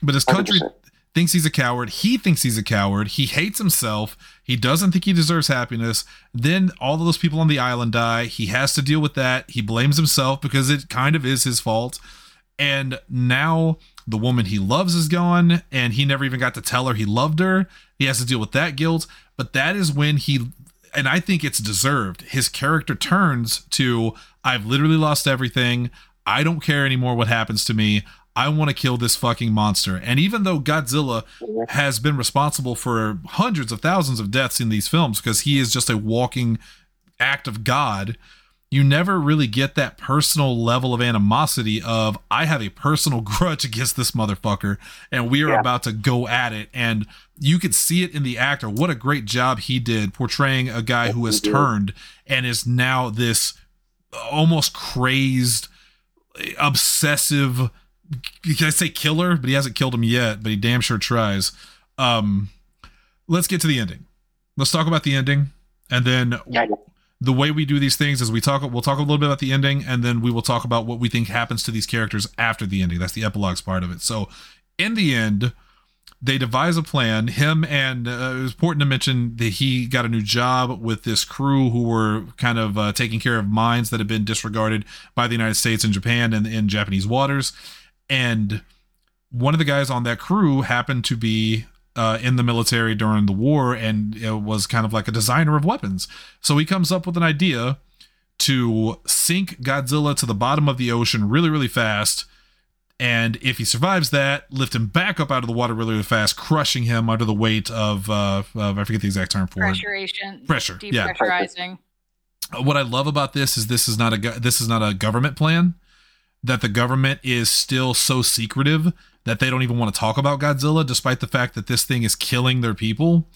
But his country 100%. Thinks he's a coward. He thinks he's a coward. He hates himself. He doesn't think he deserves happiness. Then all those people on the island die. He has to deal with that. He blames himself because it kind of is his fault. And now the woman he loves is gone, and he never even got to tell her he loved her. He has to deal with that guilt. But that is when he, and I think it's deserved, his character turns to I've literally lost everything. I don't care anymore what happens to me. I want to kill this fucking monster. And even though Godzilla has been responsible for hundreds of thousands of deaths in these films because he is just a walking act of God, you never really get that personal level of animosity of I have a personal grudge against this motherfucker and we are Yeah. about to go at it and you could see it in the actor what a great job he did portraying a guy who has turned and is now this almost crazed obsessive can I say killer but he hasn't killed him yet but he damn sure tries. Um let's get to the ending. Let's talk about the ending and then Yeah, the way we do these things is we talk we'll talk a little bit about the ending and then we will talk about what we think happens to these characters after the ending. That's the epilogues part of it. So in the end they devise a plan. Him and uh, it was important to mention that he got a new job with this crew who were kind of uh, taking care of mines that had been disregarded by the united states and japan and in japanese waters and one of the guys on that crew happened to be uh, in the military during the war and it was kind of like a designer of weapons. So he comes up with an idea to sink Godzilla to the bottom of the ocean really, really fast And if he survives that, lift him back up out of the water really, really fast, crushing him under the weight of, uh, of I forget the exact term for it. Pressure, yeah. Depressurizing. What I love about this is this is not a this is not a government plan. That the government is still so secretive that they don't even want to talk about Godzilla, despite the fact that this thing is killing their people.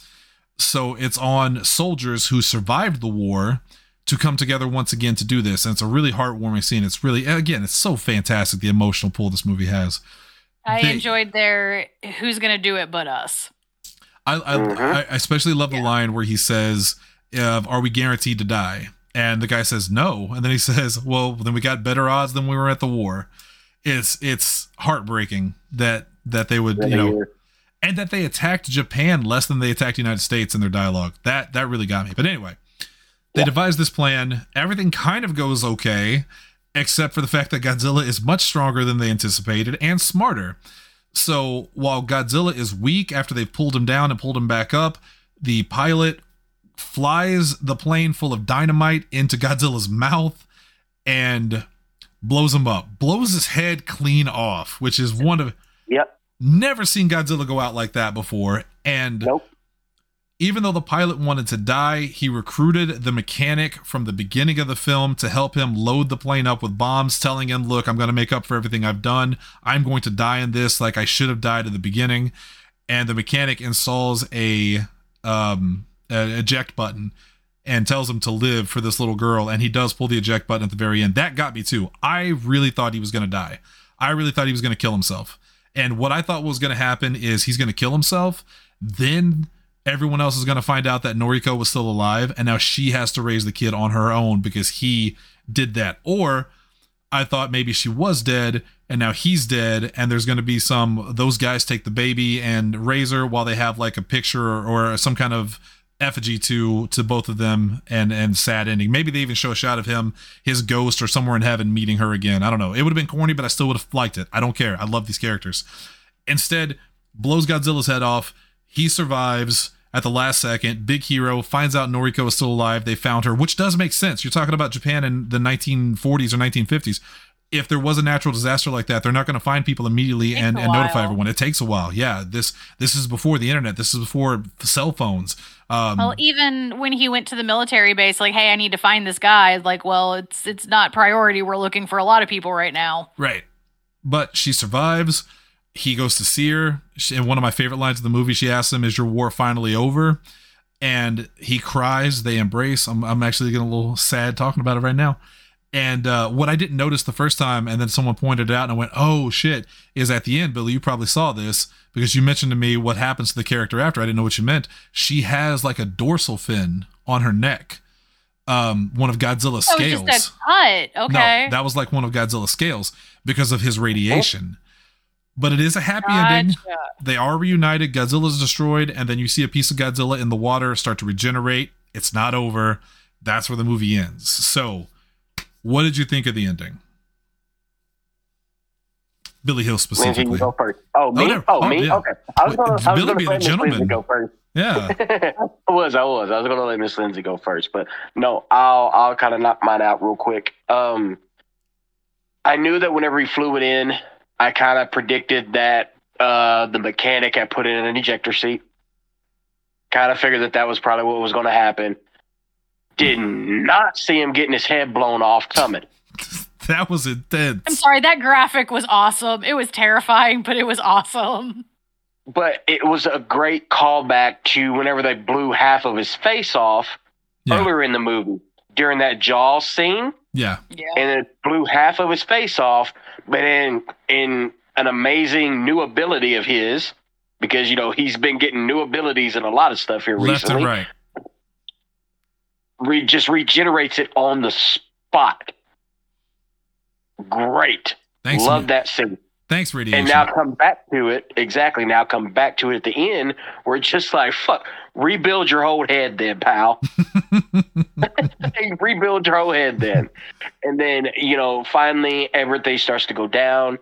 So it's on soldiers who survived the war to come together once again to do this. And it's a really heartwarming scene. It's really, again, it's so fantastic the emotional pull this movie has. I They- enjoyed their who's gonna do it but us. I, I, Mhm. I especially love the line where he says, uh, "Are we guaranteed to die?" And the guy says, "No," and then he says, "Well, then we got better odds than we were at the war." It's it's heartbreaking that that they would you know and that they attacked Japan less than they attacked the United States in their dialogue. That that really got me. But anyway, they Yeah. devise this plan. Everything kind of goes okay, except for the fact that Godzilla is much stronger than they anticipated and smarter. So while Godzilla is weak after they've pulled him down and pulled him back up, the pilot flies the plane full of dynamite into Godzilla's mouth and blows him up. Blows his head clean off, which is one of Yep. never seen Godzilla go out like that before. And Nope. even though the pilot wanted to die, he recruited the mechanic from the beginning of the film to help him load the plane up with bombs, telling him, Look, I'm going to make up for everything I've done. I'm going to die in this like I should have died at the beginning. And the mechanic installs a, um, a eject button and tells him to live for this little girl. And he does pull the eject button at the very end. That got me too. I really thought he was going to die. I really thought he was going to kill himself. And what I thought was going to happen is he's going to kill himself. Then everyone else is going to find out that Noriko was still alive. And now she has to raise the kid on her own because he did that. Or I thought maybe she was dead and now he's dead. And there's going to be some, those guys take the baby and raise her while they have like a picture or, or some kind of effigy to to both of them and and sad ending. Maybe they even show a shot of him his ghost or somewhere in heaven meeting her again. I don't know. It would have been corny but i still would have liked it. I don't care. I love these characters. Instead blows godzilla's head off. He survives at the last second. Big hero. Finds out noriko is still alive. They found her which does make sense. You're talking about japan in the 1940s or 1950s if there was a natural disaster like that, they're not going to find people immediately and, and notify everyone. It takes a while. Yeah, this this is before the internet. This is before cell phones. Um, Well, even when he went to the military base, like, hey, I need to find this guy. Like, well, it's it's not priority. We're looking for a lot of people right now. Right. But she survives. He goes to see her. She, and one of my favorite lines of the movie, she asks him, Is your war finally over? And he cries. They embrace. I'm, I'm actually getting a little sad talking about it right now. And uh, what I didn't notice the first time, and then someone pointed it out, and I went, "Oh shit!" Is at the end, Billy. You probably saw this because you mentioned to me what happens to the character after. I didn't know what you meant. She has like a dorsal fin on her neck, um, one of Godzilla's That scales. just a cut. Okay. No, that was like one of Godzilla's scales because of his radiation. But it is a happy ending. They are reunited. Godzilla's destroyed, and then you see a piece of Godzilla in the water start to regenerate. It's not over. That's where the movie ends. So, what did you think of the ending? Billy Hills specifically. go first. Oh, me? no. Oh, Oh, me? yeah. Okay. I was going to I was Billy let a gentleman. go first. Yeah. I was, I was. I was gonna let Miss Lindsay go first, but no, I'll I'll kind of knock mine out real quick. Um, I knew that whenever he flew it in, I kind of predicted that uh the mechanic had put in an ejector seat. Kind of figured that that was probably what was going to happen. Did not see him getting his head blown off coming. That was intense. I'm sorry. That graphic was awesome. It was terrifying, but it was awesome. But it was a great callback to whenever they blew half of his face off Yeah. earlier in the movie during that jaw scene. Yeah. Yeah. and it blew half of his face off. But in in an amazing new ability of his, because you know he's been getting new abilities and a lot of stuff here Left and recently. right. Re- just regenerates it on the spot. Great, Thanks. love that scene. Thanks, radiation. And now come back to it exactly. Now come back to it at the end, where it's just like fuck, rebuild your whole head, then, pal. Rebuild your whole head then. And then, you know, finally everything starts to go down.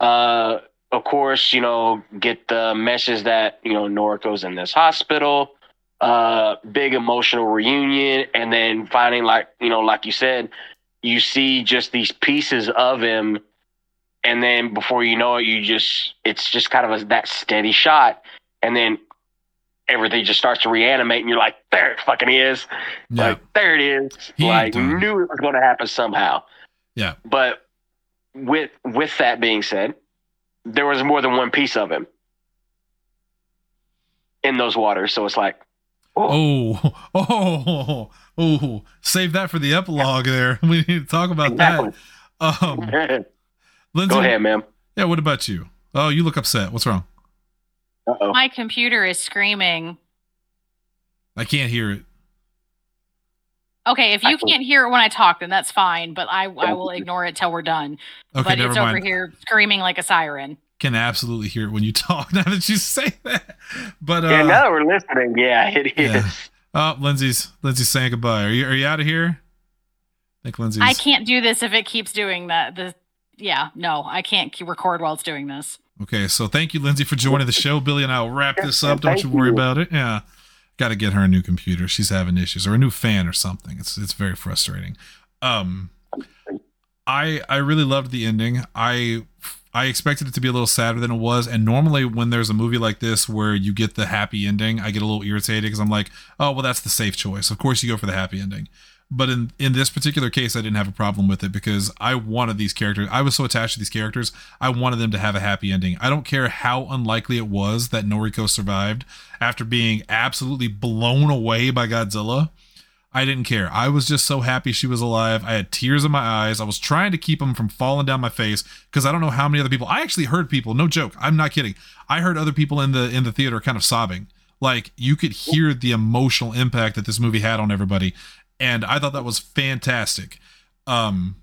Uh of course, you know, get the message that, you know, Noriko's in this hospital. Uh big emotional reunion. And then finding like, you know, like you said, you see just these pieces of him. And then before you know it, you just it's just kind of a, that steady shot, and then everything just starts to reanimate, and you're like, there it fucking is, Yeah. like there it is, He like knew it was going to happen somehow. Yeah. But with with that being said, there was more than one piece of him in those waters, so it's like, Oh, oh, oh, oh, save that for the epilogue there. We need to talk about exactly. that. Um, Lindsay, Go ahead, ma'am. Yeah, what about you? Oh, you look upset. What's wrong? Uh oh. My computer is screaming. I can't hear it. Okay, if you can- can't hear it when I talk, then that's fine. But I, I will ignore it till we're done. Okay, but never it's mind. over here screaming like a siren. Can absolutely hear it when you talk. Now that you say that, but uh, yeah, now that we're listening, yeah, it is. yeah. oh, Lindsay's Lindsay's saying goodbye. Are you are you out of here? I think Lindsay's. I can't do this if it keeps doing that. The yeah, no, I can't record while it's doing this. Okay, so thank you, Lindsay, for joining the show. Billy and I will wrap this up. Don't you worry about it. Yeah, got to get her a new computer. She's having issues, or a new fan, or something. It's it's very frustrating. Um, I I really loved the ending. I I expected it to be a little sadder than it was. And normally, when there's a movie like this where you get the happy ending, I get a little irritated because I'm like, oh well, that's the safe choice. Of course, you go for the happy ending. But in in this particular case, I didn't have a problem with it because I wanted these characters. I was so attached to these characters. I wanted them to have a happy ending. I don't care how unlikely it was that Noriko survived after being absolutely blown away by Godzilla. I didn't care. I was just so happy she was alive. I had tears in my eyes. I was trying to keep them from falling down my face because I don't know how many other people. I actually heard people. No joke. I'm not kidding. I heard other people in the in the theater kind of sobbing. Like you could hear the emotional impact that this movie had on everybody, and I thought that was fantastic. Um,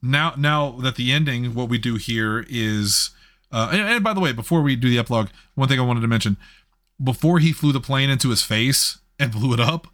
now now that the ending, what we do here is, uh, and, and by the way, before we do the epilogue, one thing I wanted to mention, before he flew the plane into his face and blew it up,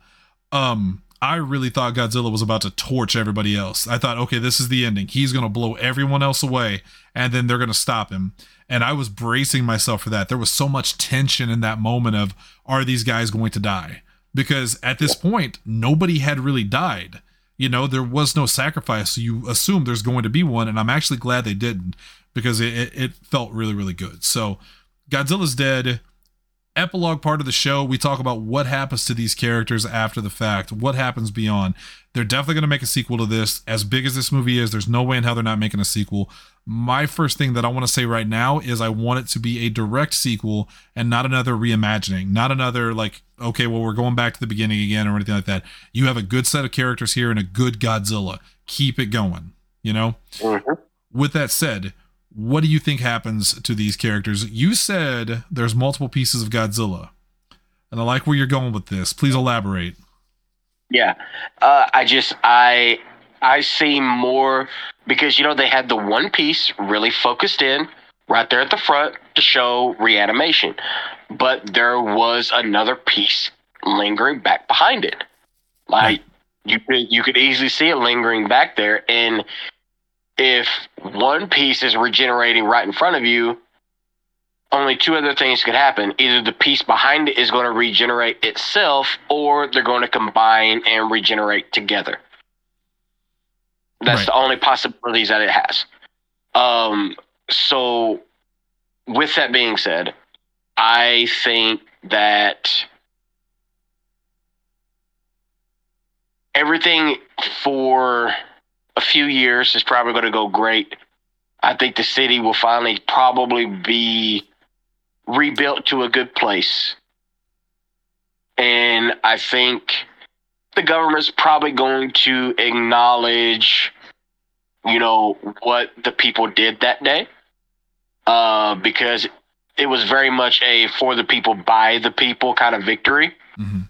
um I really thought Godzilla was about to torch everybody else. I thought, okay, this is the ending. He's going to blow everyone else away and then they're going to stop him. And I was bracing myself for that. There was so much tension in that moment of are these guys going to die? Because at this point, nobody had really died. You know, there was no sacrifice. So you assume there's going to be one. And I'm actually glad they didn't because it, it, it felt really, really good. So Godzilla's dead epilogue part of the show, we talk about what happens to these characters after the fact, what happens beyond. They're definitely going to make a sequel to this. As big as this movie is, there's no way in hell they're not making a sequel. My first thing that I want to say right now is I want it to be a direct sequel and not another reimagining, not another like, okay, well, we're going back to the beginning again or anything like that. You have a good set of characters here and a good Godzilla. Keep it going, you know? Mhm. with that said, what do you think happens to these characters? You said there's multiple pieces of Godzilla, and I like where you're going with this. Please elaborate. Yeah, uh, I just I I see more because you know they had the one piece really focused in right there at the front to show reanimation, but there was another piece lingering back behind it. Like you could you could easily see it lingering back there, and if one piece is regenerating right in front of you, only two other things could happen. Either the piece behind it is going to regenerate itself, or they're going to combine and regenerate together. That's Right. the only possibilities that it has. Um, so, with that being said, I think that everything for a few years is probably going to go great. I think the city will finally probably be rebuilt to a good place. And I think the government's probably going to acknowledge, you know, what the people did that day. Uh, because it was very much a for the people, by the people kind of victory. hmm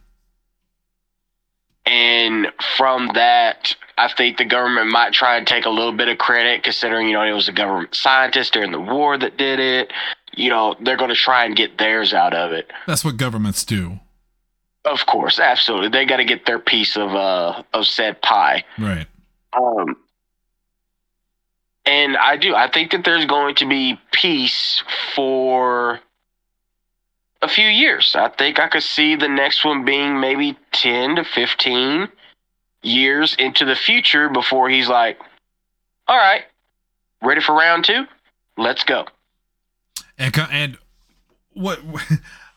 And from that, I think the government might try and take a little bit of credit, considering, you know, it was a government scientist during the war that did it. You know, they're going to try and get theirs out of it. That's what governments do, Of course, absolutely. They got to get their piece of uh of said pie. right? Um, and I do. I think that there's going to be peace for a few years. I think I could see the next one being maybe 10 to 15 years into the future before he's like, all right, ready for round two? let's go. And and what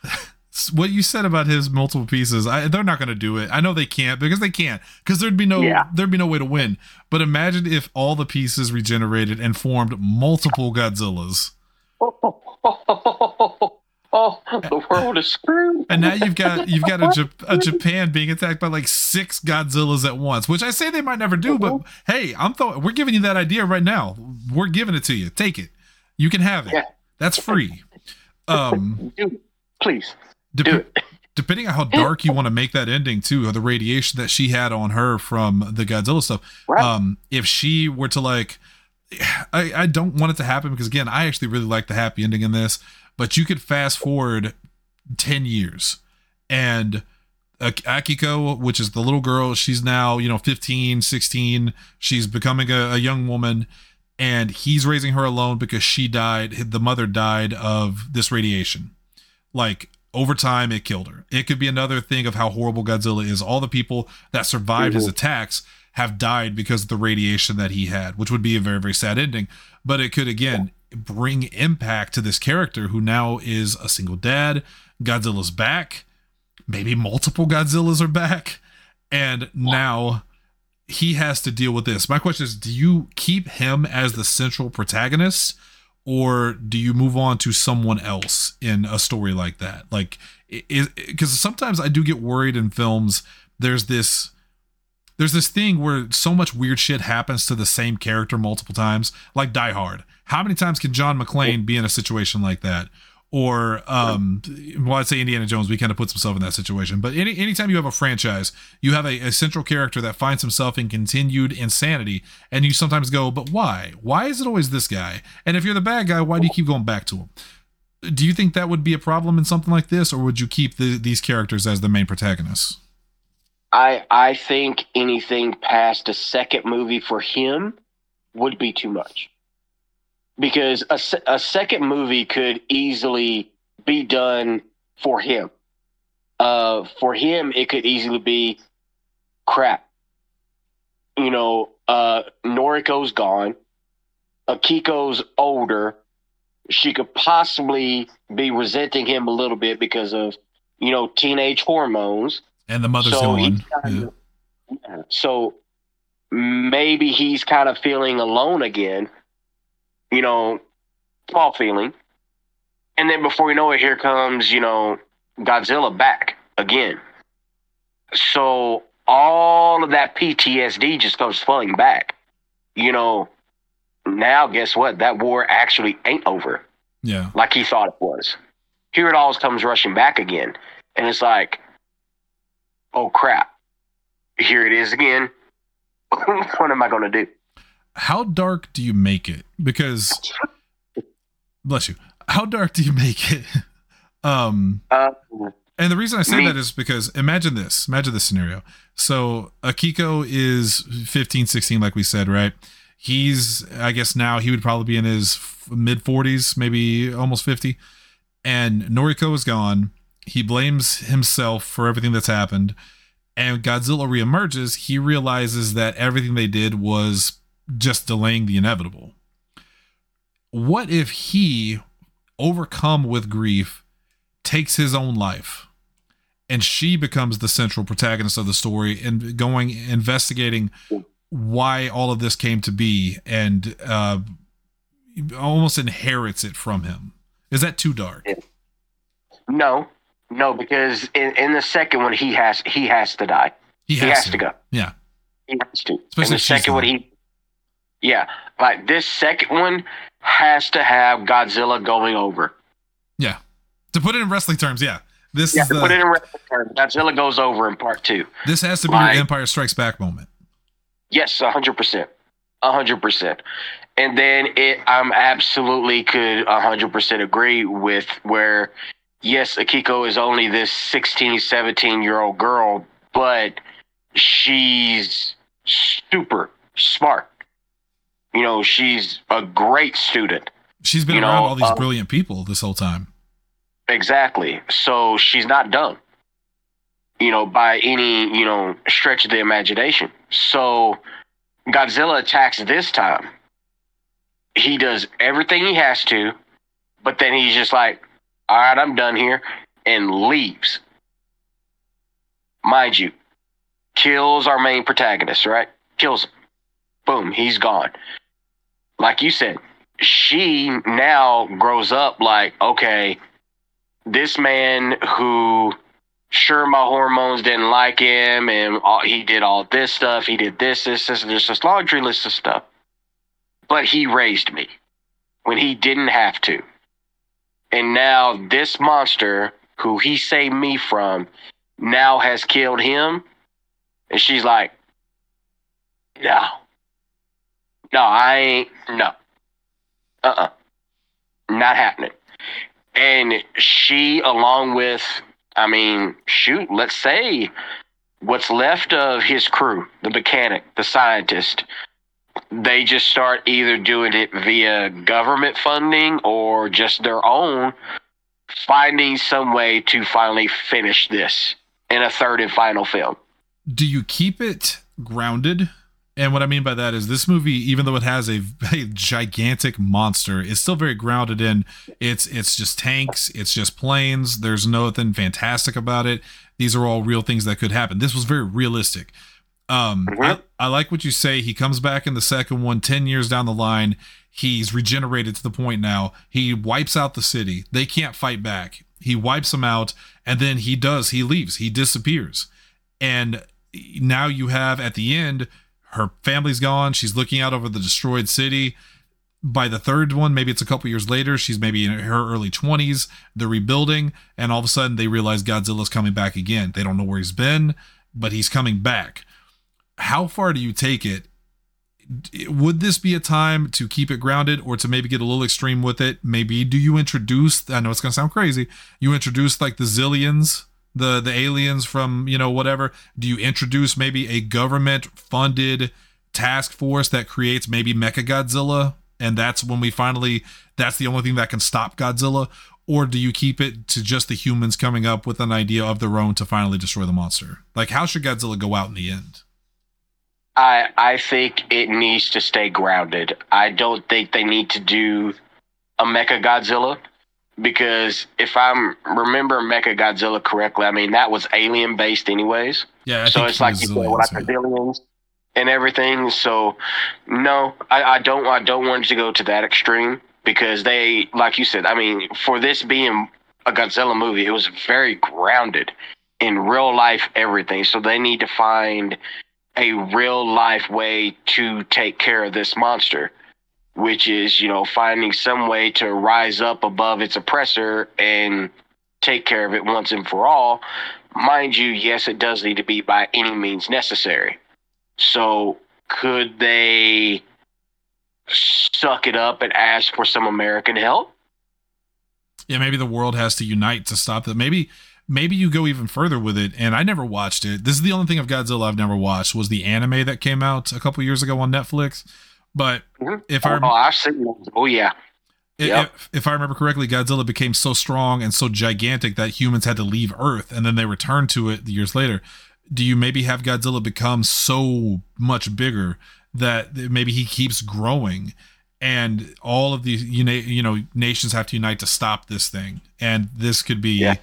what you said about his multiple pieces, I, they're not going to do it. I know they can't because they can't because there'd be no Yeah. there'd be no way to win. But imagine if all the pieces regenerated and formed multiple Godzillas. Oh, the world is screwed. And now you've got you've got a, a Japan being attacked by like six Godzillas at once, which I say they might never do, but hey, I'm th- we're giving you that idea right now. We're giving it to you. Take it. You can have it. Yeah. That's free. Um, Do. Please dep- do it. depending on how dark you want to make that ending too, or the radiation that she had on her from the Godzilla stuff. Right. Um, if she were to like, I, I don't want it to happen because again, I actually really like the happy ending in this. But you could fast forward ten years, and Akiko, which is the little girl, she's now you know 15, 16. She's becoming a, a young woman. And he's raising her alone because she died. The mother died of this radiation. Like over time it killed her. It could be another thing of how horrible Godzilla is. All the people that survived his Mhm. attacks have died because of the radiation that he had, which would be a very, very sad ending. But it could again bring impact to this character who now is a single dad. Godzilla's back. Maybe multiple Godzillas are back. And now he has to deal with this. My question is do you keep him as the central protagonist? or do you move on to someone else in a story like that like because sometimes i do get worried in films there's this there's this thing where so much weird shit happens to the same character multiple times like die hard. How many times can john mcclane be in a situation like that? Or um well i'd say indiana jones we kind of puts himself in that situation. But any anytime you have a franchise you have a, a central character that finds himself in continued insanity and you sometimes go but why? Why is it always this guy? And if you're the bad guy why do you keep going back to him? Do you think that would be a problem in something like this or would you keep the, these characters as the main protagonists I I think anything past a second movie for him would be too much. Because a, a second movie could easily be done for him. Uh, for him, it could easily be crap. You know, uh, Noriko's gone. Akiko's older. She could possibly be resenting him a little bit because of, you know, teenage hormones. And the mother's So gone kind Yeah. So maybe he's kind of feeling alone again. You know, small feeling. And then before you know it, here comes, you know, Godzilla back again. So all of that PTSD just comes flooding back. You know, now guess what? That war actually ain't over yeah like he thought it was. Here it all comes rushing back again. And it's like, oh crap. Here it is again. what am I going to do? how dark do you make it because bless you how dark do you make it um Uh, And the reason I say Me- that is because imagine this. Imagine this scenario. So Akiko is 15, 16, like we said, right? He's, I guess now he would probably be in his mid 40s, maybe almost 50. And Noriko is gone. He blames himself for everything that's happened. And Godzilla reemerges. He realizes that everything they did was just delaying the inevitable. What if he, overcome with grief, takes his own life? and she becomes the central protagonist of the story and going investigating why all of this came to be and uh almost inherits it from him is that too dark no, no, because in, in the second one, he has he has to die. he He has, has to. to go. yeah He has to. Especially in the second one, he, yeah, like this second one has to have Godzilla going over. yeah to put it in wrestling terms yeah this Yeah, is to the, put it in wrestling terms, Godzilla goes over in part two. this has to be Like- your empire strikes back moment Yes, hundred percent, hundred percent. And then it, I'm absolutely could hundred percent agree with where, yes, Akiko is only this 16, 17 year old girl, but she's super smart. You know, she's a great student. she's been You around know, all these uh, brilliant people this whole time Exactly. So she's not dumb, you know, by any, you know, stretch of the imagination. So Godzilla attacks this time. he does everything he has to, but then he's just like, all right, I'm done here, and leaves. Mind you, kills our main protagonist, right? Kills him. Boom, he's gone. Like you said, she now grows up like, okay, this man who sure my hormones didn't like him and all, he did all this stuff, he did this, this, this, there's this laundry list of stuff. But he raised me when he didn't have to. And now this monster who he saved me from now has killed him. And she's like, no. No, I ain't. No. Uh uh Not happening. And she, along with, I mean, shoot, let's say what's left of his crew, the mechanic, the scientist, they just start either doing it via government funding or just their own, finding some way to finally finish this in a third and final film. Do you keep it grounded? And what I mean by that is this movie, even though it has a, a gigantic monster, is still very grounded in it's it's just tanks, it's just planes. There's nothing fantastic about it. These are all real things that could happen. This was very realistic. Um. I, I like what you say. He comes back in the second one, 10 years down the line. He's regenerated to the point now. He wipes out the city. They can't fight back. He wipes them out, and then he does. He leaves. He disappears. And now you have at the end, her family's gone. She's looking out over the destroyed city. By the third one, maybe it's a couple years later, she's maybe in her early 20s. They're rebuilding, and all of a sudden they realize Godzilla's coming back again. They don't know where he's been, but he's coming back how far do you take it? Would this be a time to keep it grounded or to maybe get a little extreme with it? Maybe do you introduce I know it's gonna sound crazy. You introduce like the Xiliens, the the aliens from, you know, whatever. Do you introduce maybe a government funded task force that creates maybe Mecha Godzilla? And that's when we finally that's the only thing that can stop Godzilla? Or do you keep it to just the humans coming up with an idea of their own to finally destroy the monster? Like how should Godzilla go out in the end? I I think it needs to stay grounded. I don't think they need to do a Mecha Godzilla because if I'm remember Mecha Godzilla correctly, I mean that was alien based anyways. Yeah, I so it's like you said, like billions and everything. So no, I, I don't I don't want to go to that extreme because they like you said, I mean, for this being a Godzilla movie, it was very grounded in real life everything. So they need to find a real life way to take care of this monster. Which is, you know, finding some way to rise up above its oppressor and take care of it once and for all mind you, yes, it does need to be by any means necessary. So, could they suck it up and ask for some American help? yeah, maybe the world has to unite to stop that. Maybe maybe you go even further with it. And I never watched it. This is the only thing of Godzilla I've never watched was the anime that came out a couple years ago on Netflix. But if I oh, oh, I've seen those. Oh, yeah. Yep. if, if I remember correctly, Godzilla became so strong and so gigantic that humans had to leave Earth, and then they returned to it years later. Do you maybe have Godzilla become so much bigger that maybe he keeps growing, and all of these you know you know nations have to unite to stop this thing, and this could be Yeah.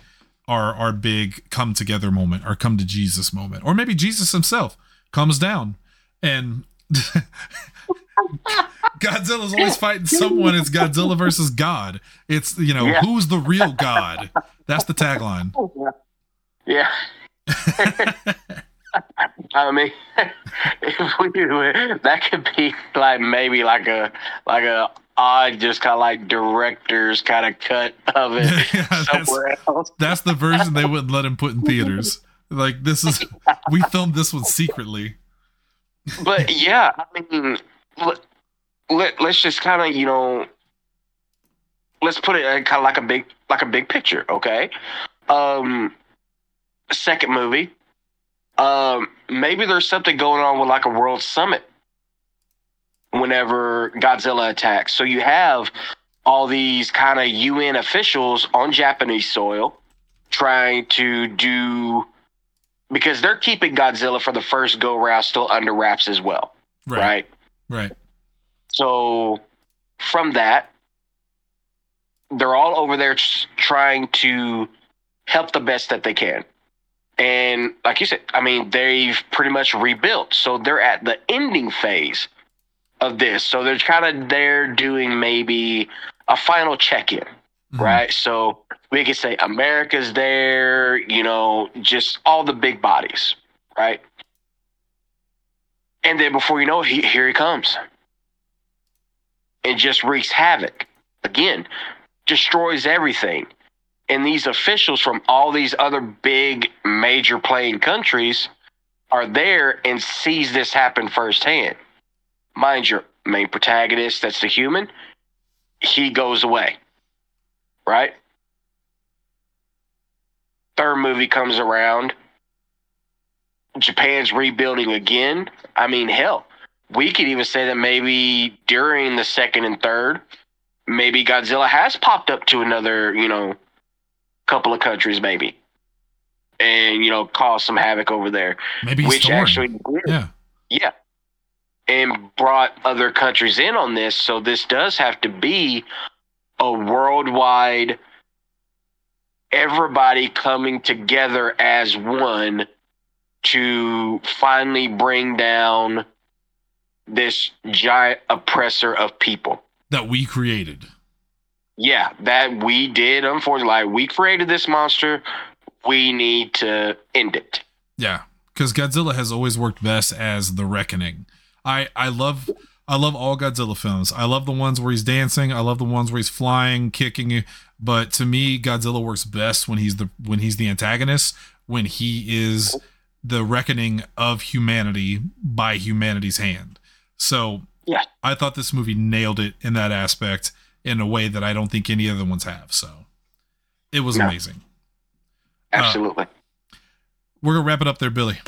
Our our big come together moment, our come to Jesus moment, or maybe Jesus himself comes down and. Godzilla's always fighting someone. It's Godzilla versus God. It's you know Yeah. who's the real God. That's the tagline. Yeah. I mean, if we do it, that could be like maybe like a like a odd, just kind of like director's kind of cut of it Yeah, that's, somewhere else. that's the version they wouldn't let him put in theaters. Like this is we filmed this one secretly. But yeah, I mean, let, let let's just kind of you know, let's put it kind of like a big like a big picture, okay? Um, second movie. Um, maybe there's something going on with like a world summit whenever Godzilla attacks. So you have all these kind of UN officials on Japanese soil trying to do because they're keeping Godzilla for the first go round still under wraps as well, Right. right? Right. So from that, they're all over there trying to help the best that they can. And like you said, I mean, they've pretty much rebuilt. So they're at the ending phase of this. So they're kind of there doing maybe a final check in, mm-hmm. right? So we could say America's there, you know, just all the big bodies, right? And then before you know it, he, here he comes. And just wreaks havoc. Again, destroys everything. And these officials from all these other big major playing countries are there and sees this happen firsthand. Mind your main protagonist, that's the human, he goes away. Right? Third movie comes around. Japan's rebuilding again. I mean, hell, we could even say that maybe during the second and third, maybe Godzilla has popped up to another, you know, couple of countries, maybe, and you know, caused some havoc over there. Maybe which actually, yeah, yeah, and brought other countries in on this. So this does have to be a worldwide, everybody coming together as one to finally bring down this giant oppressor of people that we created. Yeah, that we did. Unfortunately, like, we created this monster. We need to end it. Yeah, because Godzilla has always worked best as the reckoning. I I love I love all Godzilla films. I love the ones where he's dancing. I love the ones where he's flying, kicking. But to me, Godzilla works best when he's the when he's the antagonist. When he is the reckoning of humanity by humanity's hand. So yeah. I thought this movie nailed it in that aspect in a way that I don't think any other ones have. So it was no. amazing. Absolutely. Uh, we're gonna wrap it up there, Billy.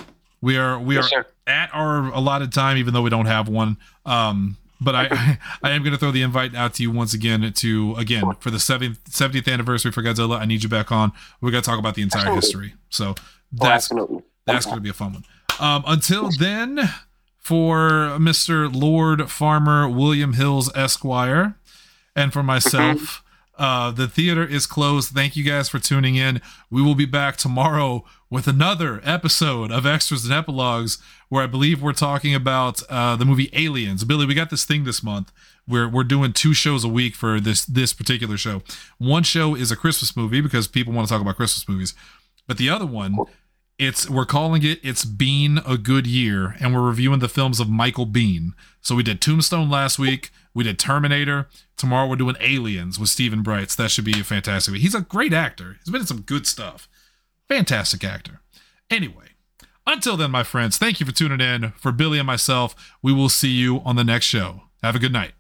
We are we yes, are sir. at our allotted time, even though we don't have one. Um, but I, I, am going to throw the invite out to you once again to again for the 70th, 70th anniversary for Godzilla. I need you back on. We're going to talk about the entire Absolutely. history. So that's oh, that's going to be a fun one. Um, until then, for Mr. Lord Farmer William Hills Esquire, and for myself. Uh, the theater is closed. Thank you guys for tuning in. We will be back tomorrow with another episode of Extras and Epilogues, where I believe we're talking about uh, the movie Aliens. Billy, we got this thing this month. We're we're doing two shows a week for this this particular show. One show is a Christmas movie because people want to talk about Christmas movies, but the other one it's we're calling it it's been a good year and we're reviewing the films of michael Biehn. so we did tombstone last week we did terminator tomorrow we're doing aliens with Steven Brights. That should be a fantastic he's a great actor. He's been in some good stuff. Fantastic actor. Anyway until then my friends thank you for tuning in. For billy and myself we will see you on the next show. Have a good night